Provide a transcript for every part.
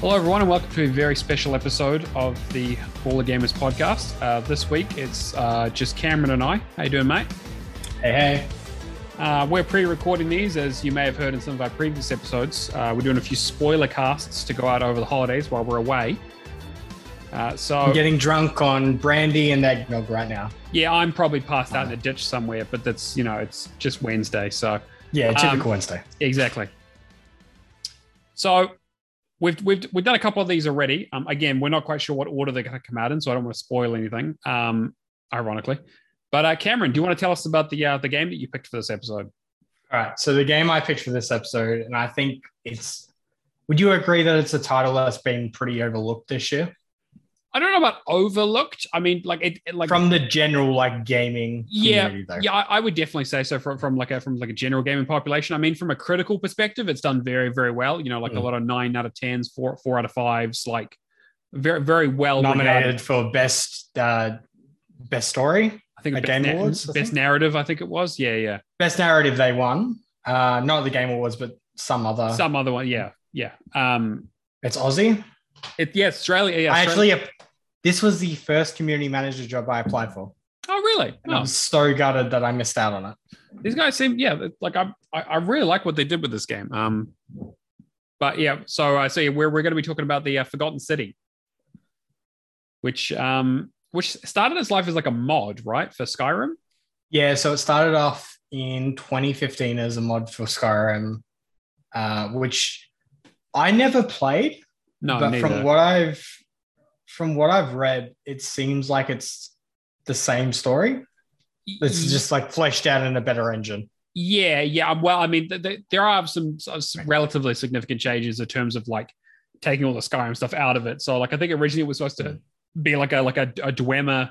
Hello, everyone, and welcome to a very special episode of the Baller Gamers podcast. Uh, this week, it's uh, just Cameron and I. How you doing, mate? Hey, hey. Uh, we're pre-recording these, as you may have heard in some of our previous episodes. Uh, we're doing a few spoiler casts to go out over the holidays while we're away. Uh, so, I'm getting drunk on brandy and eggnog right now. yeah, I'm probably passed out in a ditch somewhere, but that's you know, it's just Wednesday, so Yeah, typical Um, Wednesday. Exactly. So we've we've we've done a couple of these already. Um, again, we're not quite sure what order they're going to come out in, so I don't want to spoil anything. Um, ironically, but uh, Cameron, do you want to tell us about the uh, the game that you picked for this episode? All right. So the game I picked for this episode, and I think it's. Would you agree that it's a title that's been pretty overlooked this year I don't know about overlooked. I mean, like it, it- like from the general like gaming yeah, community? Though. yeah, I, I would definitely say so from, from like a from like a general gaming population. I mean, from a critical perspective, it's done very very well. You know, like a Mm. lot of nine out of tens, four four out of fives, like very very well Nominated regarded. for best uh, best story, I think Game Awards, I best think. narrative. I think it was. Yeah, yeah. best narrative. They won. Uh, not the Game Awards, but some other. some other one yeah yeah um It's Aussie. it yeah australia yeah I Australia- actually. This was the first community manager job I applied for, oh really? Oh, I'm so gutted that I missed out on it. these guys seem yeah like I, I i really like what they did with this game. Um but yeah so i see we're, we're going to be talking about the uh, forgotten city which um which started its life as like a mod right for skyrim? Yeah, so it started off in 2015 as a mod for Skyrim, uh, which I never played, no but neither. from what I've from what I've read, it seems like it's the same story. It's just like fleshed out in a better engine. Yeah, yeah. Well, I mean, th- th- there are some, some relatively significant changes in terms of like taking all the Skyrim stuff out of it. So, like, I think originally it was supposed to be like a like a, a Dwemer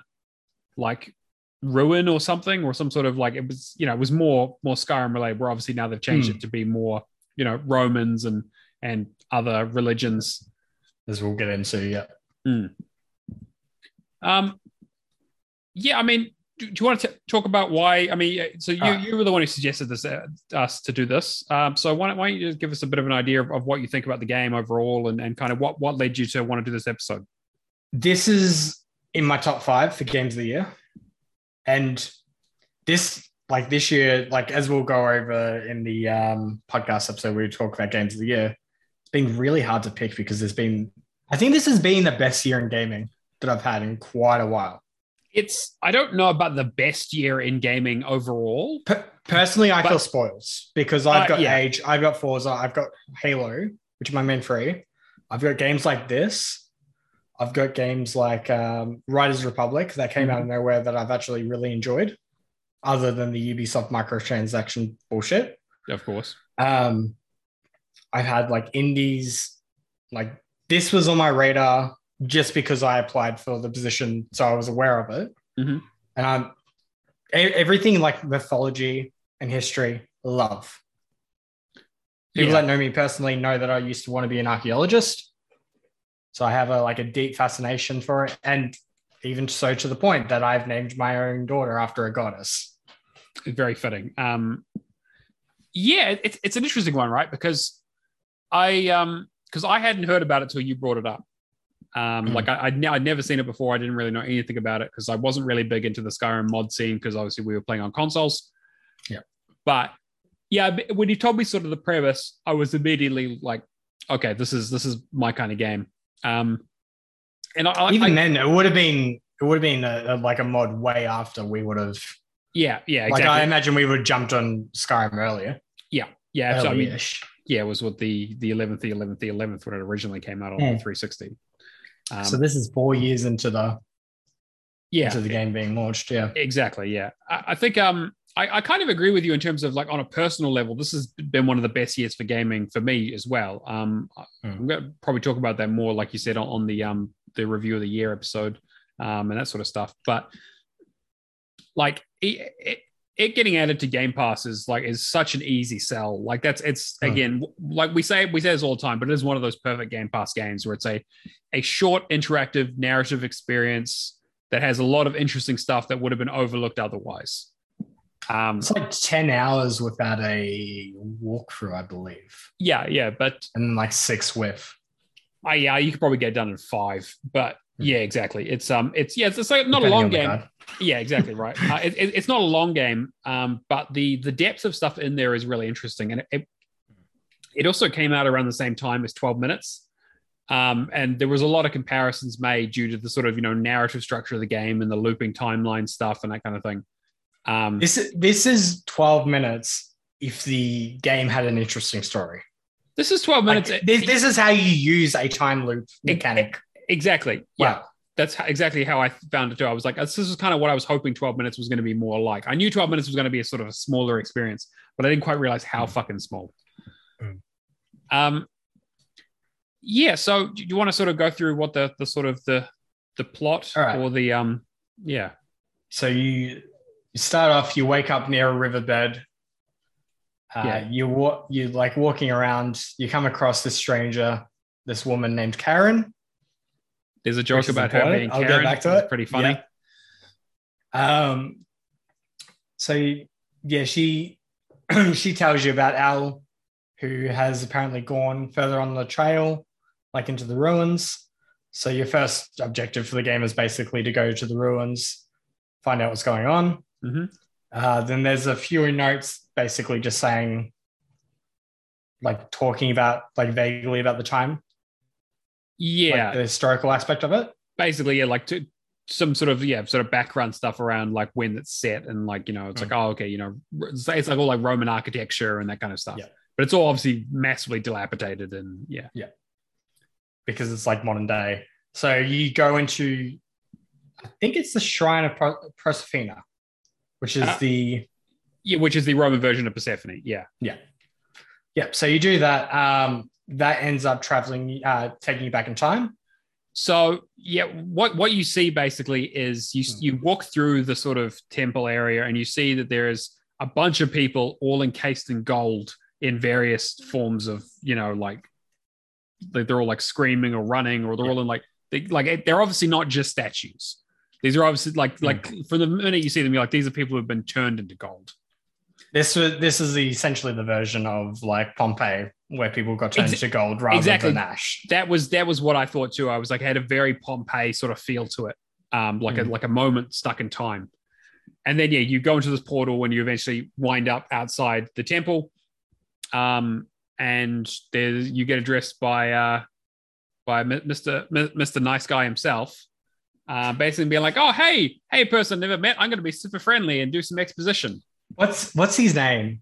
like ruin or something, or some sort of like it was, you know, it was more more Skyrim related. Where obviously now they've changed Hmm. it to be more, you know, Romans and and other religions. As we'll get into, yeah. Um, yeah, I mean, do, do you want to t- talk about why? I mean, so you, Uh. you were the one who suggested this uh, us to do this. Um, so why don't, why don't you just give us a bit of an idea of, of what you think about the game overall, and, and kind of what what led you to want to do this episode? This is in my top five for games of the year. And this, like this year, like as we'll go over in the um, podcast episode, we talk about games of the year. It's been really hard to pick because there's been, I think this has been the best year in gaming that I've had in quite a while. It's I don't know about the best year in gaming overall. Per- personally, I But- feel spoils because I've Uh, got yeah. Age, I've got Forza, I've got Halo, which are my main three. I've got games like this. I've got games like um, Riders Republic that came out of nowhere that I've actually really enjoyed, other than the Ubisoft microtransaction bullshit. Of course, Um, I've had like indies, like this was on my radar just because I applied for the position, so I was aware of it. Mhm. And I'm everything like mythology and history, love. People Yeah. that know me personally know that I used to want to be an archaeologist, so I have a like a deep fascination for it, and even so to the point that I've named my own daughter after a goddess. very fitting. Um, yeah, it's it's an interesting one, right? Because I um because I hadn't heard about it till you brought it up. Um, Mhm. like I, I'd, ne- I'd never seen it before. I didn't really know anything about it because I wasn't really big into the Skyrim mod scene because obviously we were playing on consoles. Yeah. But yeah, when you told me sort of the premise, I was immediately like, okay, this is this is my kind of game. Um, and I, Even I- then, it would have been it would have been a, a- like a mod way after we would have. yeah, yeah, Like. I imagine we would have jumped on Skyrim earlier. yeah, so I mean. Yeah, it was what the the eleventh, the eleventh, the eleventh when it originally came out on Hmm. the 360. Um, so this is four years into the yeah, into the game being launched. Yeah. exactly. Yeah, I, I think um I, I kind of agree with you in terms of like on a personal level, this has been one of the best years for gaming for me as well. Um, Hmm. I'm going to probably talk about that more, like you said, on, on the um the review of the year episode, um, and that sort of stuff. But like it, it, it getting added to Game Pass is like is such an easy sell. Like that's it's Hmm. again like we say we say this all the time, but it is one of those perfect Game Pass games where it's a a short interactive narrative experience that has a lot of interesting stuff that would have been overlooked otherwise. Um, It's like 10 hours without a walkthrough, I believe. yeah, yeah, but And like six with. Oh yeah, you could probably get it done in five, but yeah, exactly. It's um, it's yeah, it's, it's like not a long game. Yeah, exactly right. uh, it, it- it's not a long game, um, but the the depth of stuff in there is really interesting, and it it also came out around the same time as Twelve Minutes, um, and there was a lot of comparisons made due to the sort of you know narrative structure of the game and the looping timeline stuff and that kind of thing. Um, This is this is 12 minutes if the game had an interesting story. this is Twelve Like, Minutes. this, this is how you use a time loop mechanic. exactly. Yeah. Wow. That's exactly how I found it too. I was like, this is kind of what I was hoping 12 minutes was going to be more like. I knew 12 minutes was going to be a sort of a smaller experience, but I didn't quite realize how fucking small. Mm. Um, yeah. So do you want to sort of go through what the the sort of the the plot right. or the um yeah So you you start off, you wake up near a riverbed. Uh, Yeah. You wa- you like walking around. You come across this stranger, this woman named Karen. There's a joke about her important. being I'll get Karen. back to It's it. pretty funny. Yeah. Um. So yeah, she she tells you about Al, who has apparently gone further on the trail, like into the ruins. So your first objective for the game is basically to go to the ruins, find out what's going on. Mhm. Uh, then there's a few notes basically just saying, like talking about like vaguely about the time, Yeah, like the historical aspect of it. basically yeah like to some sort of yeah sort of background stuff around like when it's set and like you know it's like oh okay you know it's, it's like all like roman architecture and that kind of stuff Yeah. but it's all obviously massively dilapidated and yeah, yeah because it's like modern day. So you go into, I think it's the Shrine of Pro- Proserpina, which is Uh, the yeah which is the roman version of persephone yeah yeah, yeah. So you do that. Um, that ends up traveling, uh, taking you back in time. so yeah what what you see basically is you Hmm. you walk through the sort of temple area and you see that there is a bunch of people all encased in gold in various forms of you know like they're all like screaming or running or they're all in like they, like they're obviously not just statues these are obviously like Hmm. like from the minute you see them you're like these are people who've been turned into gold This was this is essentially the version of like Pompeii, where people got turned Exa- to gold rather exactly. than ash. that was that was what I thought too. I was like, it had a very Pompeii sort of feel to it, um, like a Mm. like a moment stuck in time. And then yeah, you go into this portal when you eventually wind up outside the temple, um, and there's you get addressed by uh, by Mister Mister Nice Guy himself, uh, basically being like, oh hey hey person never met, I'm going to be super friendly and do some exposition. What's what's his name?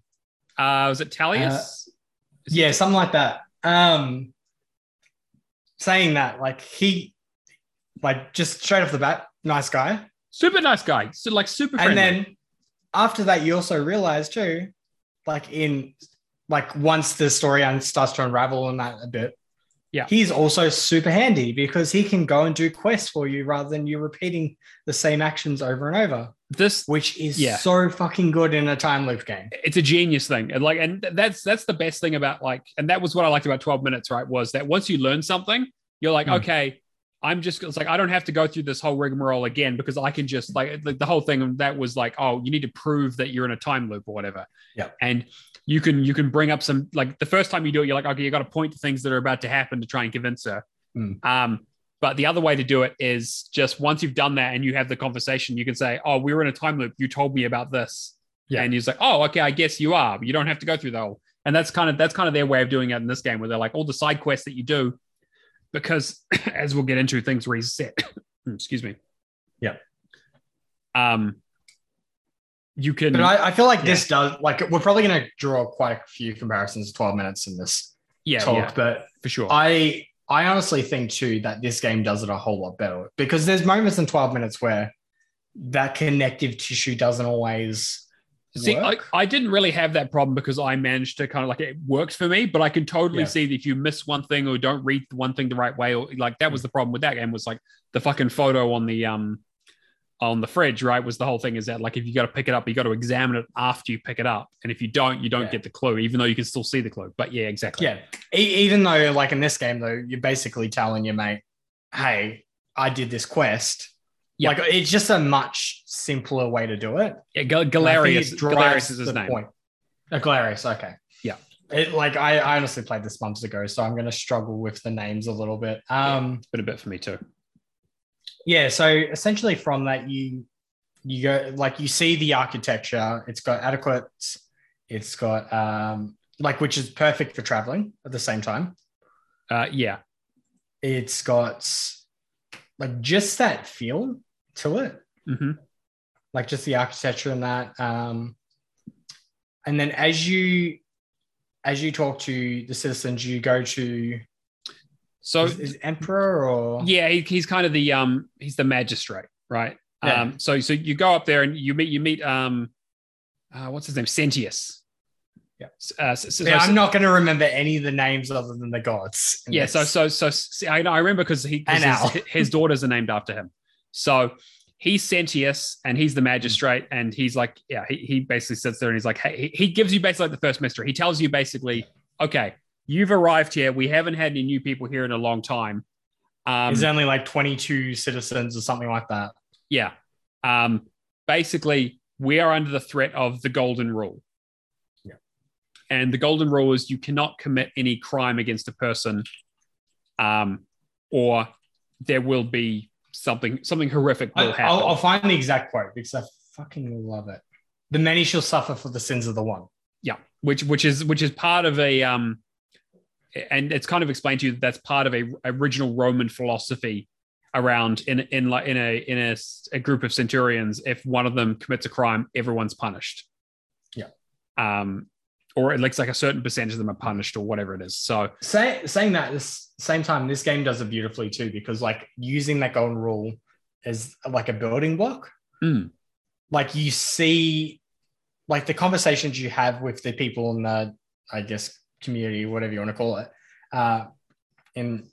Uh, was it Talius? Is Yeah, something like that. Um, saying that, like he, like just straight off the bat, nice guy. super nice guy, so like super friendly. And then after that, you also realize too, like in like once the story starts to unravel and that a bit, Yeah. he's also super handy because he can go and do quests for you rather than you repeating the same actions over and over, this which is Yeah. so fucking good in a time loop game. it's a genius thing and like and that's that's the best thing about like and that was what i liked about 12 minutes right was that once you learn something you're like Hmm. okay i'm just it's like i don't have to go through this whole rigmarole again because i can just like, like the whole thing that was like oh you need to prove that you're in a time loop or whatever Yeah. and you can you can bring up some like the first time you do it you're like okay you got to point to things that are about to happen to try and convince her Hmm. um but the other way to do it is just once you've done that and you have the conversation you can say oh we were in a time loop you told me about this Yeah. and he's like, "Oh, okay, I guess you are. You don't have to go through the whole." And that's kind of that's kind of their way of doing it in this game, where they're like all the side quests that you do, because as we'll get into, things reset. Excuse me. Yeah. Um, you can. But I, I feel like this does like we're probably going to draw quite a few comparisons to 12 minutes in this yeah, talk, yeah, but for sure. I I honestly think too that this game does it a whole lot better because there's moments in 12 minutes where that connective tissue doesn't always See, I. I didn't really have that problem because I managed to kind of like it worked for me, but I can totally Yeah. see that if you miss one thing or don't read one thing the right way, or like that was the problem with that game was like the fucking photo on the um on the fridge, right? Was the whole thing is that like if you got to pick it up, you got to examine it after you pick it up, and if you don't, you don't Yeah. get the clue, even though you can still see the clue. But yeah, exactly. yeah. E- even though like in this game though, you're basically telling your mate, "Hey, I did this quest." Yeah. Like it's just a much simpler way to do it. yeah. Gal- Galerius, Galerius is his name. Point. Uh, Galerius, okay. Yeah. It, like I, I honestly played this months ago, so I'm going to struggle with the names a little bit. Um, It's been a bit for me too. Yeah so essentially from that you you go like you see the architecture. It's got adequate it's got um like which is perfect for traveling at the same time. Uh, yeah, it's got like just that feel to it. Hmm like just the architecture and that um and then as you as you talk to the citizens you go to So is, is emperor or yeah, he, he's kind of the um he's the magistrate, right? Yeah. Um, so so you go up there and you meet you meet um, uh, what's his name, Sentius. Yeah. Uh, so, so- yeah, so- i'm not going to remember any of the names other than the gods yeah. So this. so so see, I, I remember because he 'cause his, his daughters are named after him. So he's Sentius and he's the magistrate and he's like yeah he, he basically sits there and he's like hey he, he gives you basically like the first mystery. He tells you basically okay you've arrived here. We haven't had any new people here in a long time. Um, There's only like 22 citizens or something like that. Yeah. Um, basically, we are under the threat of the golden rule. Yeah. And the golden rule is you cannot commit any crime against a person, um, or there will be something something horrific will happen. I'll, I'll find the exact quote because I fucking love it. The many shall suffer for the sins of the one. yeah, which which is which is part of a um, and it's kind of explained to you that that's part of a original Roman philosophy around in in like in a in a, a group of centurions. If one of them commits a crime, everyone's punished. Yeah. Um, or it looks like a certain percentage of them are punished, or whatever it is. So Say, saying that at the same time, this game does it beautifully too because like using that golden rule as like a building block. Mm. Like you see, like the conversations you have with the people in the, I guess, community, whatever you want to call it. Uh, in,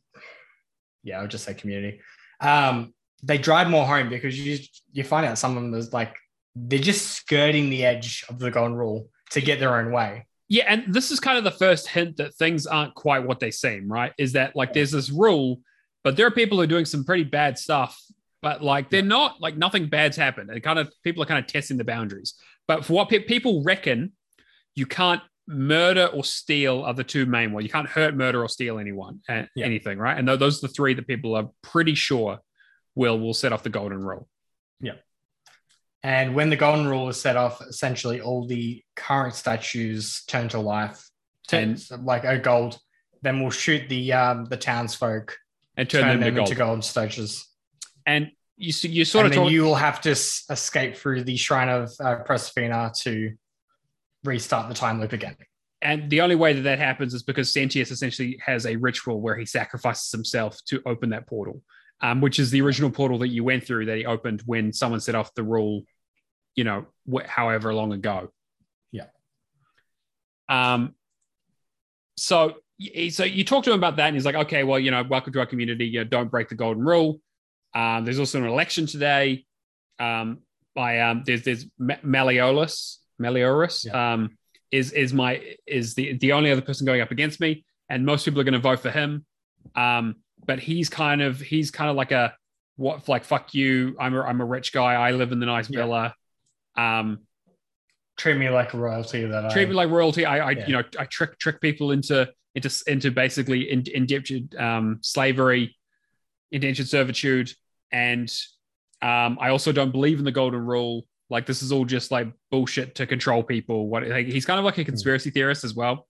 yeah, I'll just say community. Um, they drive more home because you you find out some of them is like they're just skirting the edge of the golden rule to get their own way. Yeah, and this is kind of the first hint that things aren't quite what they seem, right? Is that like there's this rule, but there are people who are doing some pretty bad stuff, but like they're not like nothing bad's happened. And kind of people are kind of testing the boundaries. But for what pe- people reckon, you can't murder or steal are the two main ones. You can't hurt, murder, or steal anyone, uh, Yeah. anything, right? And those are the three that people are pretty sure will will set off the golden rule. Yeah. And when the golden rule is set off, essentially all the current statues turn to life, turn, like a gold. Then we'll shoot the um, the townsfolk, And turn, turn, them, to them gold. into golden statues, And you you sort and of then talk, you will have to s- escape through the shrine of uh, Proserpina to restart the time loop again. and the only way that that happens is because Sentius essentially has a ritual where he sacrifices himself to open that portal, um, which is the original portal that you went through that he opened when someone set off the rule, you know, wh- however long ago. Yeah. Um. So, so you talk to him about that, and he's like, "Okay, well, you know, welcome to our community. You know, don't break the golden rule." Um, there's also an election today. Um, by um, there's there's Ma- Malleolus, Malleolus. Um, is is my is the the only other person going up against me, and most people are going to vote for him. Um, but he's kind of he's kind of like a what like fuck you. I'm a I'm a rich guy. I live in the nice Yeah. villa. Um, Treat me like royalty. That treat I, me like royalty. I, I Yeah. you know I trick trick people into into into basically in, indentured um, slavery, indentured servitude, and um, I also don't believe in the golden rule. Like this is all just like bullshit to control people. What like, he's kind of like a conspiracy theorist as well.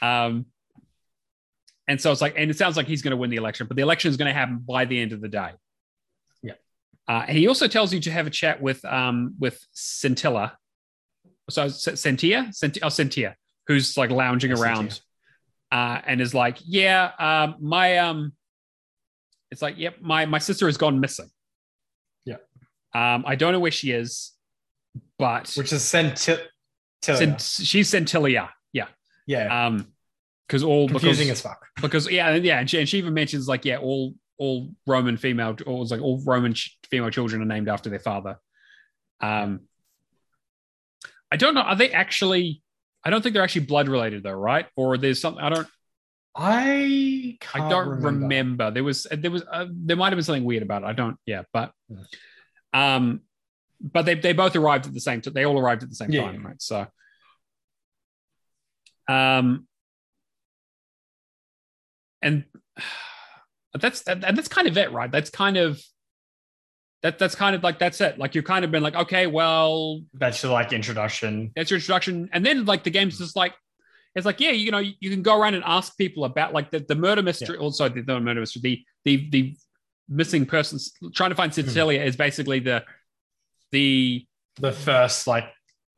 Um, and so it's like, and it sounds like he's going to win the election, but the election is going to happen by the end of the day. Yeah. Uh, and he also tells you to have a chat with um with Scintilla. So Centia, Cent- oh Centia, who's like lounging Yeah, around, uh, and is like, yeah, um, my um, it's like, yep, my my sister has gone missing. Yeah. Um, I don't know where she is, but which is Centil. Cent- she's Centilia. Yeah. yeah, Um, because all confusing because, as fuck. because yeah, yeah, and she, and she even mentions like yeah, all all Roman female, or like all Roman ch- female children are named after their father. Um, I don't know. Are they actually? I don't think they're actually blood related though, right? Or there's something I don't. I can't I don't remember. remember. There was there was uh, there might have been something weird about it. I don't. Yeah, but Yeah. um, but they they both arrived at the same. T- they all arrived at the same Yeah. time, right? So, Um, and that's that, that's kind of it, right? That's kind of that that's kind of like that's it. Like you've kind of been like, okay, well, That's your like introduction. that's your introduction, and then like the game's just like it's like yeah, you know, you can go around and ask people about like the, the murder mystery. Also, the, the murder mystery, the the the missing persons trying to find Cecilia is basically the the The first like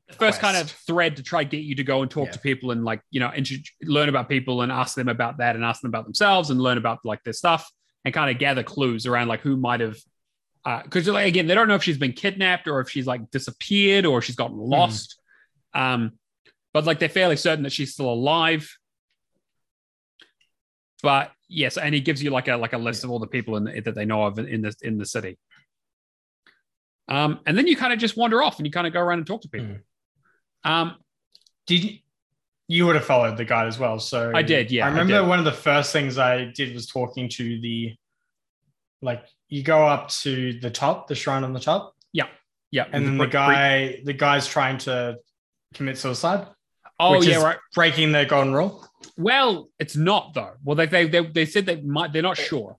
the first kind of thread to try get you to go and talk Yeah. to people and like you know intro- learn about people and ask them about that and ask them about themselves and learn about like their stuff and kind of gather clues around like who might have because like again they don't know if she's been kidnapped or if she's like disappeared or she's gotten lost. Um but like they're fairly certain that she's still alive. But yes and he gives you like a like a list of all the people in the, that they know of in the in the city um and then you kind of just wander off and you kind of go around and talk to people um did you, you would have followed the guide as well. So I did, yeah, I I remember did. one of the first things I did was talking to the like you go up to the top, the shrine on the top, yeah yeah. and then the guy the guy's trying to commit suicide. oh yeah right Breaking the golden rule. well it's not though well they, they they they said they might they're not sure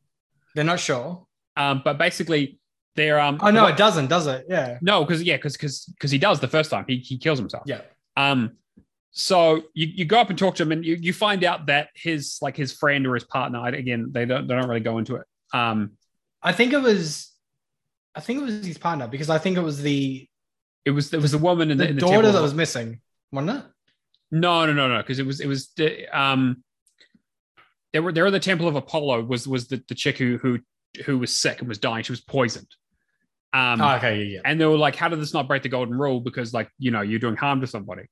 They're not sure. um but basically they're um Oh no, what- it doesn't, does it? Yeah. no because yeah because because because he does the first time he, he kills himself Yeah. um so you, you go up and talk to him and you, you find out that his like his friend or his partner again they don't they don't really go into it um I think it was I think it was his partner because I think it was the it was there was the woman in the, the in the daughter that was missing, wasn't it? No, no, no, no. Because it was it was the um there were there in the temple of Apollo was was the, the chick who who who was sick and was dying. She was poisoned. Um Oh, okay, yeah, yeah. and they were like, How did this not break the golden rule? Because like, you know, you're doing harm to somebody.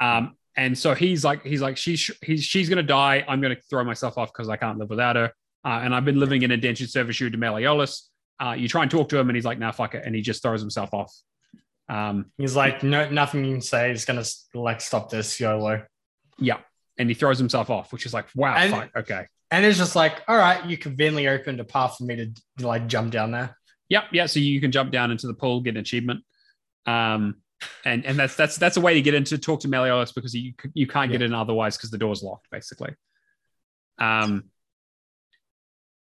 Um and so he's like, he's like, she's he's she's gonna die. I'm gonna throw myself off because I can't live without her. Uh, and I've been living in indentured servitude to Malleolus. Uh, you try and talk to him, and he's like, "Nah, fuck it," and he just throws himself off. Um, He's like, no, nothing you can say is gonna like stop this YOLO. Yeah, and he throws himself off, which is like, wow, And- fuck, okay, And it's just like, all right, you conveniently opened a path for me to like jump down there. yep, yeah. So you can jump down into the pool, get an achievement, um, and and that's that's that's a way to get into talk to Malleolus because you you can't get in otherwise because the door's locked, basically. Um,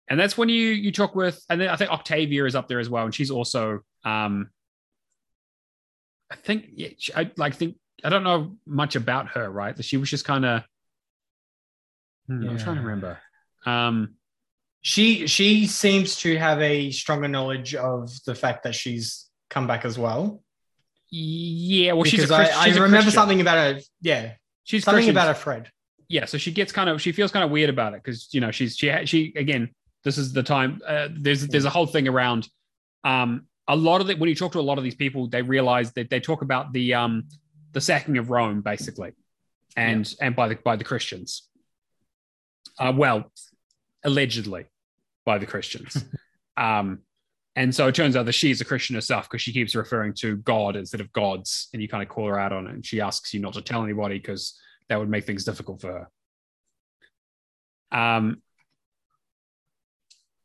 and that's when you you talk with, and then I think Octavia is up there as well, and she's also, um, I think, yeah, she, I like think I don't know much about her, right? She was just kind of. I'm trying to remember. Um, She she seems to have a stronger knowledge of the fact that she's come back as well. Yeah, well, she's because a Christ- I, I she's a remember Christian. something about her. Yeah, She's something Christian. about a Fred. yeah. So she gets kind of she feels kind of weird about it because you know she's she she again. This is the time. Uh, there's there's a whole thing around. Um, a lot of it when you talk to a lot of these people, they realize that they talk about the um the sacking of Rome basically, and and by the by the Christians. Uh, well, allegedly by the Christians. um, and so it turns out that she's a Christian herself because she keeps referring to God instead of gods, and you kind of call her out on it. And she asks you not to tell anybody because that would make things difficult for her. Um,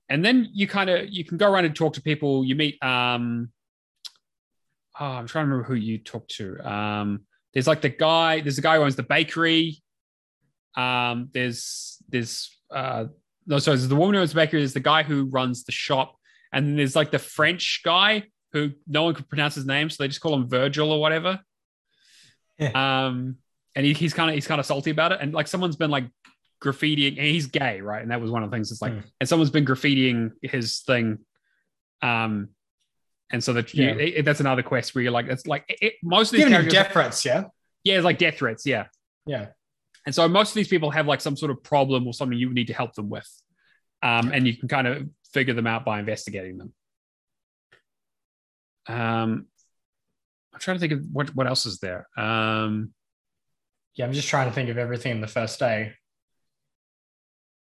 and then you kind of you can go around and talk to people. You meet. Um, oh, I'm trying to remember who you talk to. Um, there's like the guy. There's the guy who owns the bakery. Um, there's there's uh, no, there's the woman who owns the bakery. The guy who runs the shop, and then there's like the French guy who no one could pronounce his name, so they just call him Virgil or whatever. Um, and he, he's kind of he's kind of salty about it, and like someone's been like graffitiing, and he's gay, right? And that was one of the things. It's like, Hmm. and someone's been graffitiing his thing. Um, and so that you, Yeah. it- that's another quest where you're like, it's like it, most of these Giving characters, death threats, yeah, yeah, it's like death threats, yeah. yeah. And so most of these people have like some sort of problem or something you need to help them with. Um, and you can kind of figure them out by investigating them. Um, I'm trying to think of what, what else is there. Um, Yeah, I'm just trying to think of everything in the first day.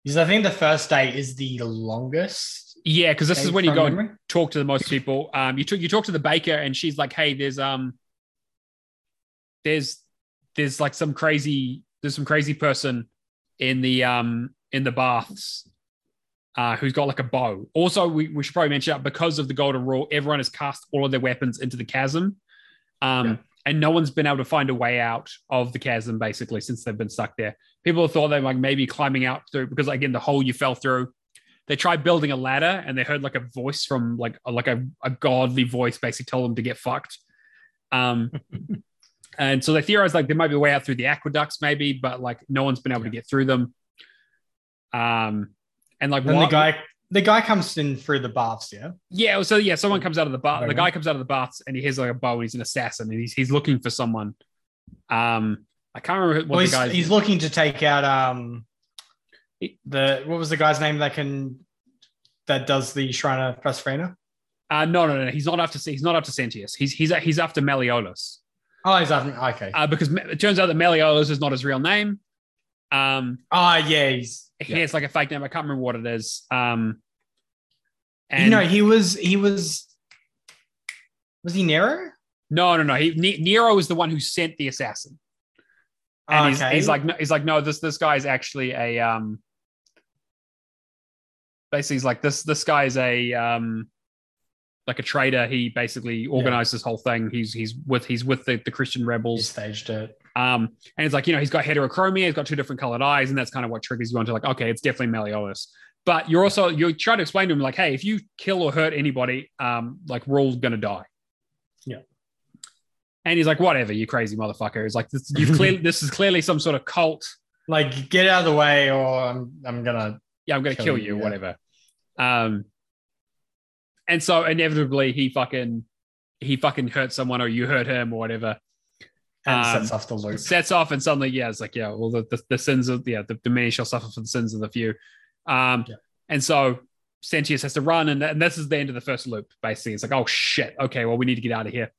Because I think the first day is the longest. yeah, because this is when you go and talk to the most people. Um, you talk you talk to the baker, and she's like, "Hey, there's um, there's there's like some crazy there's some crazy person in the um in the baths, uh, who's got like a bow. Also, we, we should probably mention that because of the golden rule, everyone has cast all of their weapons into the chasm. Um, Yeah. and no one's been able to find a way out of the chasm basically since they've been stuck there. People thought they were like maybe climbing out through because again the hole you fell through. They tried building a ladder and they heard like a voice from like like a, a godly voice basically tell them to get fucked. Um, and so they theorize like there might be a way out through the aqueducts maybe, but like no one's been able to get through them. Um, and like what- the guy the guy comes in through the baths, yeah. yeah, so yeah, someone comes out of the bath. The guy comes out of the baths and he has like a bow and he's an assassin and he's he's looking for someone. Um, I can't remember what Well, the he's, guy's he's looking to take out um the what was the guy's name that can that does the Shrine of? Uh, no, no, no. He's not after. He's not after Sentius. He's he's he's after Malleolus. Oh, he's having okay. Uh, because it turns out that Malleolus is not his real name. Um, Oh yeah, he's he yeah. has like a fake name. I can't remember what it is. Um, and you know he was he was was he Nero? no, no, no. He Nero is the one who sent the assassin, and he's, Okay. he's like no, he's like no. This this guy is actually a um. Basically, he's like this. This guy is a um, like a traitor. He basically organized this whole thing. He's he's with he's with the, the Christian he rebels. staged it. Um, and it's like, you know, he's got heterochromia, he's got two different colored eyes, and that's kind of what triggers you onto like, okay, it's definitely Malleolus. But you're also you're trying to explain to him, like, hey, if you kill or hurt anybody, um, like we're all gonna die. Yeah. And he's like, whatever, you crazy motherfucker. He's like, this you've clearly this is clearly some sort of cult. Like get out of the way, or I'm I'm gonna Yeah, I'm gonna Kill kill, you, you, yeah. whatever. Um and so inevitably he fucking he fucking hurt someone or you hurt him or whatever. and Um, sets off the loop. sets off and suddenly yeah it's like yeah well the, the, the sins of yeah the, the many shall suffer for the sins of the few. Um Yeah. and so Sentius has to run and, and this is the end of the first loop basically. It's like oh shit. Okay well we need to get out of here.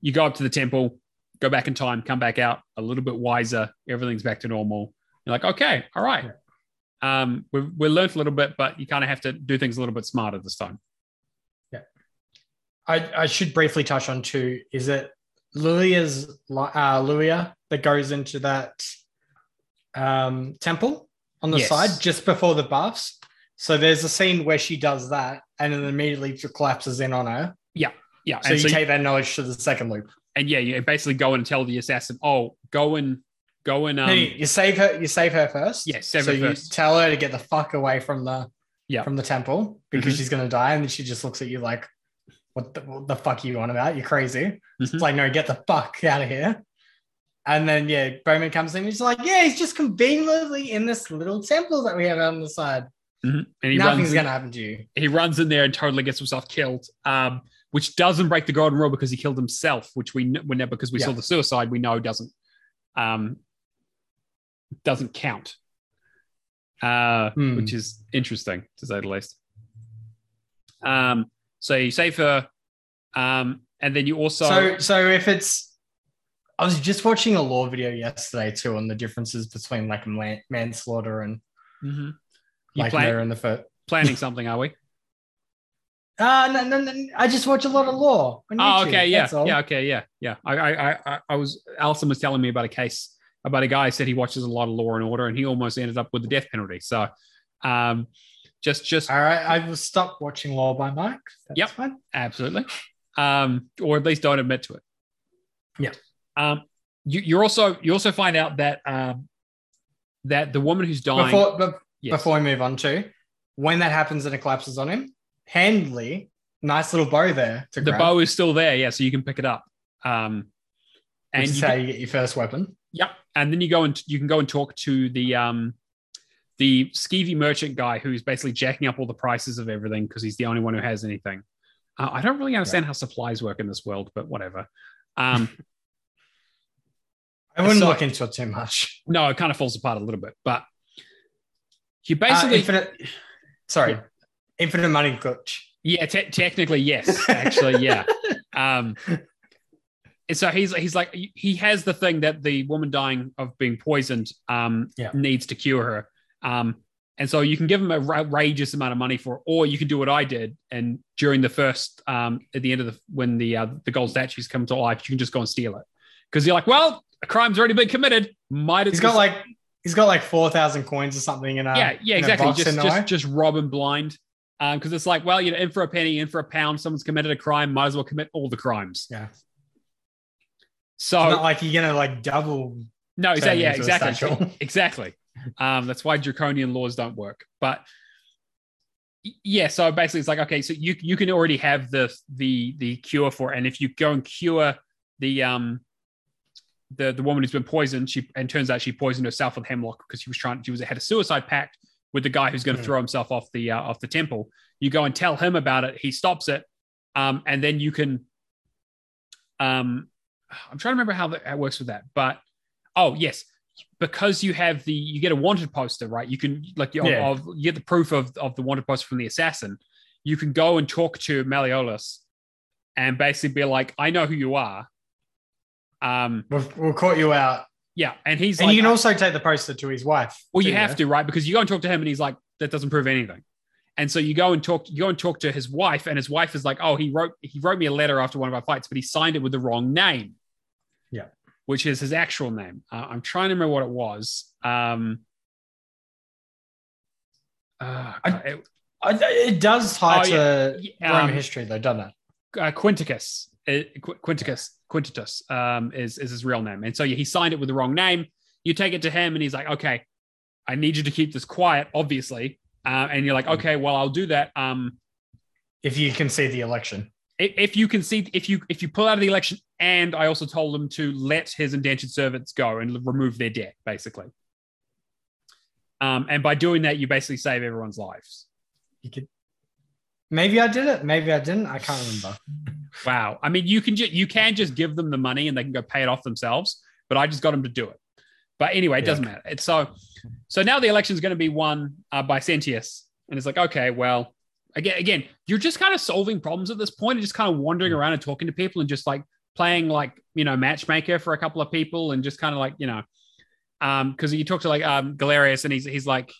You go up to the temple go back in time come back out a little bit wiser. Everything's back to normal. You're like okay all right. Um we've, we learned a little bit but you kind of have to do things a little bit smarter this time I, I should briefly touch on too. Is it Lulia's uh, Luia that goes into that um, temple on the Yes. side just before the baths? So there's a scene where she does that, and then immediately collapses in on her. yeah Yeah. So and you so take that knowledge to the second loop. and yeah you basically go and tell the assassin oh go and go and um No, you you save her. You save her first. Yeah, save so you first. tell her to get the fuck away from the Yeah. from the temple because Mhm. she's gonna die, and then she just looks at you like, "What the, what the fuck are you on about? You're crazy." Mhm. It's like, no, get the fuck out of here. And then yeah, Bowman comes in. He's like, yeah, he's just conveniently in this little temple that we have on the side. Mhm. and he Nothing's gonna happen to you. he runs in there and totally gets himself killed um which doesn't break the golden rule because he killed himself which we kn- when because we saw the suicide we know doesn't um doesn't count uh Hmm. which is interesting to say the least um so you save her um and then you also So, so if it's, I was just watching a law video yesterday too on the differences between like man- manslaughter and Mhm. you like plan- murder in the foot. planning something are we Uh, no, no, no, I just watch a lot of law. Oh, okay, yeah, yeah, okay, yeah, yeah. I, I, I- I, I was. Alison was telling me about a case about a guy who said he watches a lot of Law and Order, and he almost ended up with the death penalty. So, um, just, just All right, I will stop watching Law by Mike. That's Yep. fine. absolutely, um, or at least don't admit to it. Yeah. Um, you, you're also, you also find out that, um, that the woman who's dying. Before, but Yes. before we move on to when that happens and it collapses on him, Handley, nice little bow there to the grab. bow is still there, yeah, so you can pick it up. Um, and you how you get your first weapon. Yep. And then you go and you can go and talk to the um the skeevy merchant guy who's basically jacking up all the prices of everything because he's the only one who has anything. Uh, I don't really understand how supplies work in this world, but whatever. Um, I wouldn't So- look into it too much. no, it kind of falls apart a little bit, but you Uh, basically, infinite. Sorry, infinite money glitch. yeah, te- technically yes, actually, yeah. Um, and so he's he's like he has the thing that the woman dying of being poisoned um, Yeah. needs to cure her. Um, and so you can give him a outrageous amount of money for, it, or you can do what I did. And during the first, um, at the end of the when the uh, the gold statues come to life, you can just go and steal it because you're like, well, a crime's already been committed. Might as He's got like he's got like four thousand coins or something in a yeah, yeah, exactly. Just just just rob him blind. Because it's like, well, you know, in for a penny, in for a pound, someone's committed a crime, might as well commit all the crimes. Yeah. So It's not like you're gonna like double. no, exactly, yeah, turn into a exactly, exactly. Um, that's why draconian laws don't work. But yeah, so basically, it's like okay, so you you can already have the the the cure for, it. and if you go and cure the um the the woman who's been poisoned, she and turns out she poisoned herself with hemlock because she was trying she was had a suicide pact with the guy who's going to Mhm. throw himself off the uh, off the temple. You go and tell him about it. He stops it, um, and then you can. Um, I'm trying to remember how that works with that, but oh yes, because you have the you get a wanted poster, right? You can like you, Yeah. of, you get the proof of of the wanted poster from the assassin. You can go and talk to Malleolus, and basically be like, "I know who you are." Um, We'll, we'll caught you out, yeah, and he's and like, you can also take the poster to his wife. well, you have to, right? Because you go and talk to him, and he's like, that doesn't prove anything. And so you go and talk, you go and talk to his wife, and his wife is like, oh, he wrote he wrote me a letter after one of our fights, but he signed it with the wrong name. Yeah. Which is his actual name. Uh, I'm trying to remember what it was. Um, uh, I- it- I- It does tie Oh, to yeah, Roman um, history, though, doesn't it? uh, Quinticus, Quinticus, Quintitus um, is is his real name, and so yeah, he signed it with the wrong name. You take it to him, and he's like, "Okay, I need you to keep this quiet, obviously." Uh, and you're like, "Okay, well, I'll do that." Um, If you can see the election. If, if you can see, if you if you pull out of the election, and I also told him to let his indentured servants go and remove their debt, basically. Um, and by doing that, you basically save everyone's lives. You could. Maybe I did it. Maybe I didn't. I can't remember. Wow. I mean, you can just you can just give them the money and they can go pay it off themselves. But I just got them to do it. But anyway, it Yeah. doesn't matter. It's so so now the election is going to be won uh, by Sentius, and it's like okay, well, again, again, you're just kind of solving problems at this point and just kind of wandering around and talking to people and just like playing like you know matchmaker for a couple of people and just kind of like you know, um, because you talk to like um Galerius and he's he's like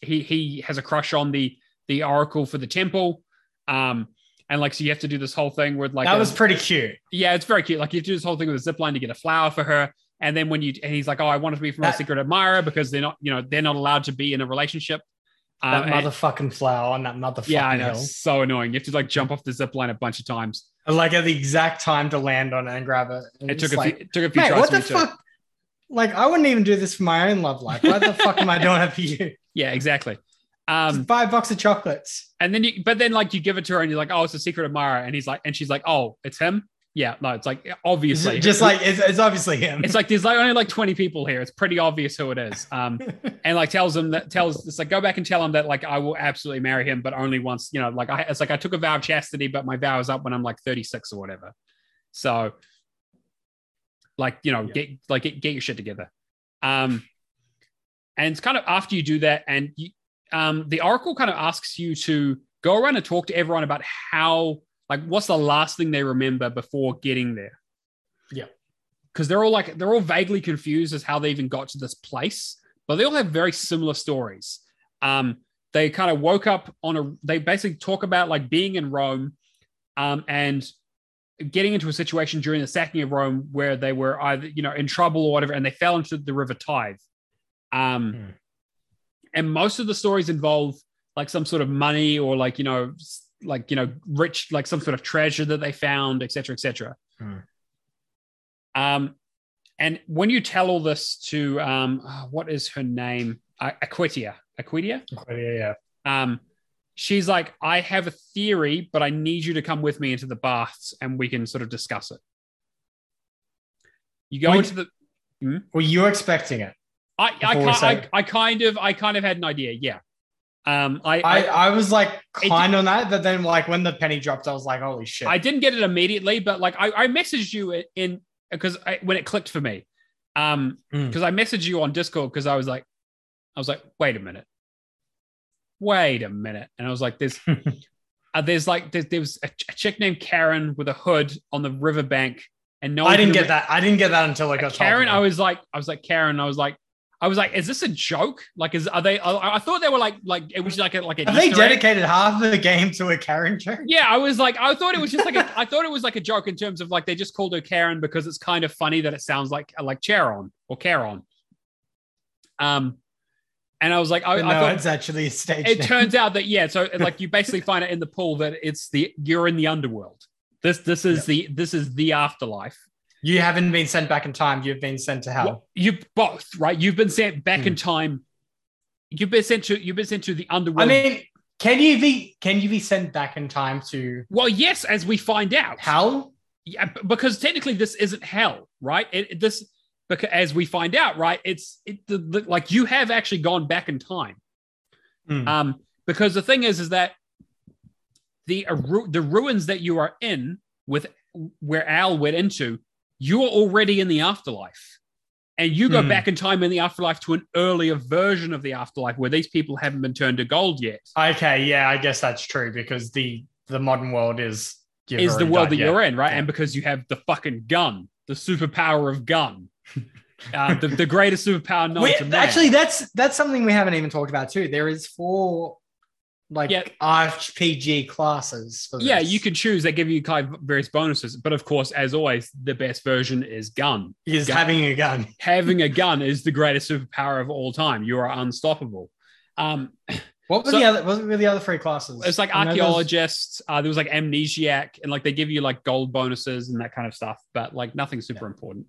he he has a crush on the the oracle for the temple, um. And like, so you have to do this whole thing with like, that a- was pretty cute. yeah, it's very cute. Like you have to do this whole thing with a zip line to get a flower for her. And then when you, and he's like, oh, I want to be from a secret admirer because they're not, you know, they're not allowed to be in a relationship. That Um, motherfucking flower on that motherfucking yeah, I know. hill. It's so annoying. You have to like jump off the zip line a bunch of times. Like at the exact time to land on it and grab it. And It took a like, few, it took a few Mate, tries what the too. fuck? Like, I wouldn't even do this for my own love life. Why the fuck am I doing it for you? Yeah, exactly. Um, Just buy a box of chocolates. and then you, but then like you give it to her and you're like, oh, it's a secret admirer. And he's like, and she's like, oh, it's him. Yeah, no, it's like obviously Just like it's, it's obviously him. it's like there's like only like 20 people here. It's pretty obvious who it is. Um, and like tells him that tells it's like go back and tell him that like I will absolutely marry him, but only once, you know, like I it's like I took a vow of chastity, but my vow is up when I'm like 36 or whatever. So like, you know, Yeah. get like get, get your shit together. Um and it's kind of after you do that, and you, um, the oracle kind of asks you to go around and talk to everyone about how, like, what's the last thing they remember before getting there. Yeah. because they're all like they're all vaguely confused as how they even got to this place, but they all have very similar stories. Um, they kind of woke up on a. They basically talk about like being in Rome, um, and getting into a situation during the sacking of Rome where they were either you know in trouble or whatever, and they fell into the river Tiber. Um, Hmm. and most of the stories involve like some sort of money or like you know like you know rich like some sort of treasure that they found, etc., etc. Hmm. Um, and when you tell all this to um, oh, what is her name? Uh, Aquitia. Aquitia. yeah, yeah. Um, she's like, I have a theory, but I need you to come with me into the baths and we can sort of discuss it. You go Wait. into the. Were you expecting it? I I, Before we ki- say I. I kind of I kind of had an idea. Yeah. Um, I I, I, I was like kind on that, but then like when the penny dropped, I was like, holy shit. I didn't get it immediately, but like I, I messaged you in because when it clicked for me, um, Mm. because I messaged you on Discord because I was like, I was like, wait a minute, wait a minute, and I was like, there's, uh, there's like there's, there was a, ch- a chick named Karen with a hood on the riverbank, and no, I didn't could get that. I didn't get that until I got Karen, to. I was like, I was like Karen, I was like. I was like, "Is this a joke? Like, is are they?" I, I thought they were like, like it was like a like a. They Easter egg. dedicated half of the game to a Karen joke? Yeah, I was like, I thought it was just like a, I thought it was like a joke in terms of like they just called her Karen because it's kind of funny that it sounds like like Charon or Charon. Um, and I was like, I, But I no, thought it's actually a stage. it name. turns out that yeah, so like you basically find it in the pool that it's the you're in the underworld. This this is the this is the afterlife. You haven't been sent back in time. You've been sent to hell. Well, you both, right? You've been sent back Hmm. in time. You've been sent to you've been sent to the underworld. I mean, can you be can you be sent back in time to well, yes, as we find out. hell? Yeah, because technically this isn't hell, right? It, it- this because as we find out, right? It's it the, the, like you have actually gone back in time. Hmm. Um, because the thing is, is that the ru- the ruins that you are in with where Al went into, you are already in the afterlife, and you go Hmm. back in time in the afterlife to an earlier version of the afterlife where these people haven't been turned to gold yet. Okay, yeah, I guess that's true because the the modern world is is the world that yeah. you're in, right? Yeah. And because you have the fucking gun, the superpower of gun, uh, the, the greatest superpower known We- to man. actually, that's that's something we haven't even talked about too. There is four like Yeah. RPG classes. For yeah, you can choose. They give you kind of various bonuses, but of course, as always, the best version is gun. Is gun. having a gun. Having a gun is the greatest superpower of all time. You are unstoppable. Um, What were So- the other? What were the other three classes? it's like archaeologists. Uh, there was like amnesiac, and like they give you like gold bonuses and that kind of stuff, but like nothing super important.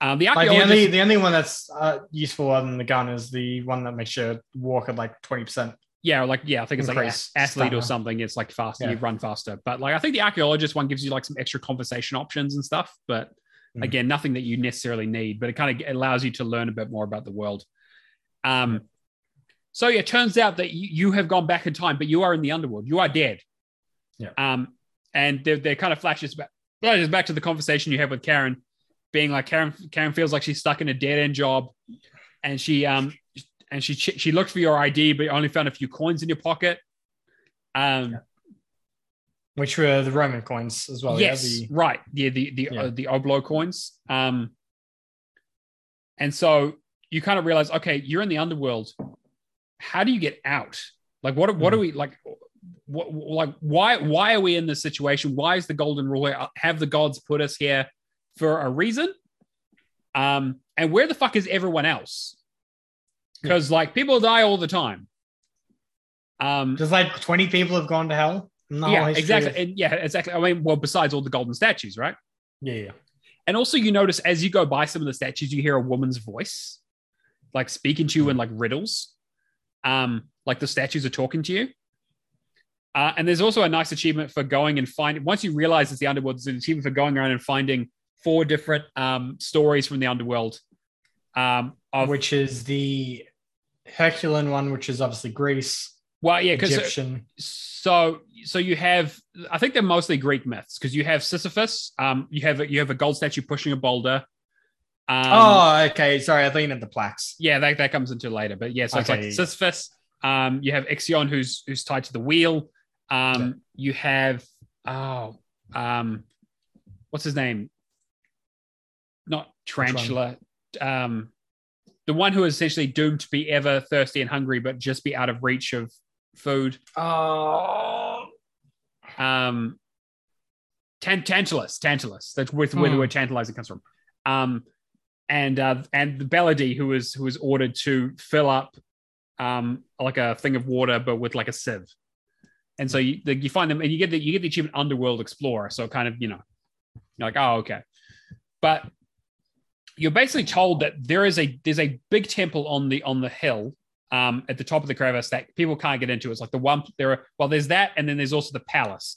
Um, the Like the only the only one that's uh, useful other than the gun is the one that makes you walk at like twenty percent. Yeah, like yeah, I think it's like Increase athlete or something. It's like faster, Yeah. you run faster. But like I think the archaeologist one gives you like some extra conversation options and stuff. But Mm. again, nothing that you necessarily need. But it kind of allows you to learn a bit more about the world. Um, so yeah, it turns out that you, you have gone back in time, but you are in the underworld. You are dead. Yeah. Um, and they're, they're kind of flashes back, flashes back to the conversation you have with Karen, being like Karen. Karen feels like she's stuck in a dead end job, and she um and she she looked for your ID, but only found a few coins in your pocket. Um, which were the Roman coins as well. yes, Yeah, the, right. Yeah, the the Yeah. Uh, the obol coins. Um, and so you kind of realize, okay, you're in the underworld. How do you get out? Like, what what Hmm. are we like? What like why why are we in this situation? Why is the golden rule? Have the gods put us here for a reason? Um, and where the fuck is everyone else? Because like people die all the time. Um, Just like twenty people have gone to hell. in the whole yeah, exactly. of- And yeah, exactly. I mean, well, besides all the golden statues, right? yeah, yeah. And also, you notice as you go by some of the statues, you hear a woman's voice, like speaking to you in like riddles. Um, like the statues are talking to you. Uh, and there's also a nice achievement for going and finding. Once you realize it's the underworld, there's an achievement for going around and finding four different um, stories from the underworld. Um, of which is the Herculean one, which is obviously Greece, well, yeah, because Egyptian. so so you have i think they're mostly greek myths because you have sisyphus um you have a, you have a gold statue pushing a boulder um oh, okay. Sorry, I think you the plaques. yeah that, that comes into later but yeah so it's like sisyphus um you have ixion who's who's tied to the wheel um Yeah. you have oh um what's his name not tarantula um the one who is essentially doomed to be ever thirsty and hungry but just be out of reach of food Oh, um Tan- Tantalus, Tantalus. That's with where the Hmm. word tantalizing comes from. Um, and uh, and the Belody, who was who was ordered to fill up um like a thing of water, but with like a sieve. And so you the, you find them, and you get the you get the achievement Underworld Explorer. So kind of you know, you're like oh okay, but you're basically told that there is a there's a big temple on the on the hill um, at the top of the crevice that people can't get into. It's like the one there are well, there's that, and then there's also the palace.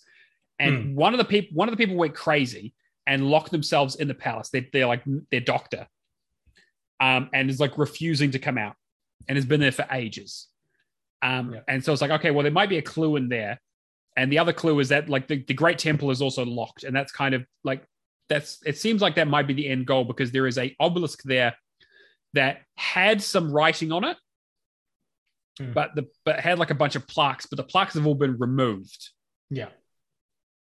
And one of the people one of the people went crazy and locked themselves in the palace. They, they're like their doctor, um, and is like refusing to come out, and has been there for ages. Um, Yeah. and so it's like okay, well, there might be a clue in there. And the other clue is that like the, the Great Temple is also locked, and that's kind of like that's it seems like that might be the end goal because there is a obelisk there that had some writing on it, Hmm. but the but had like a bunch of plaques, but the plaques have all been removed. yeah.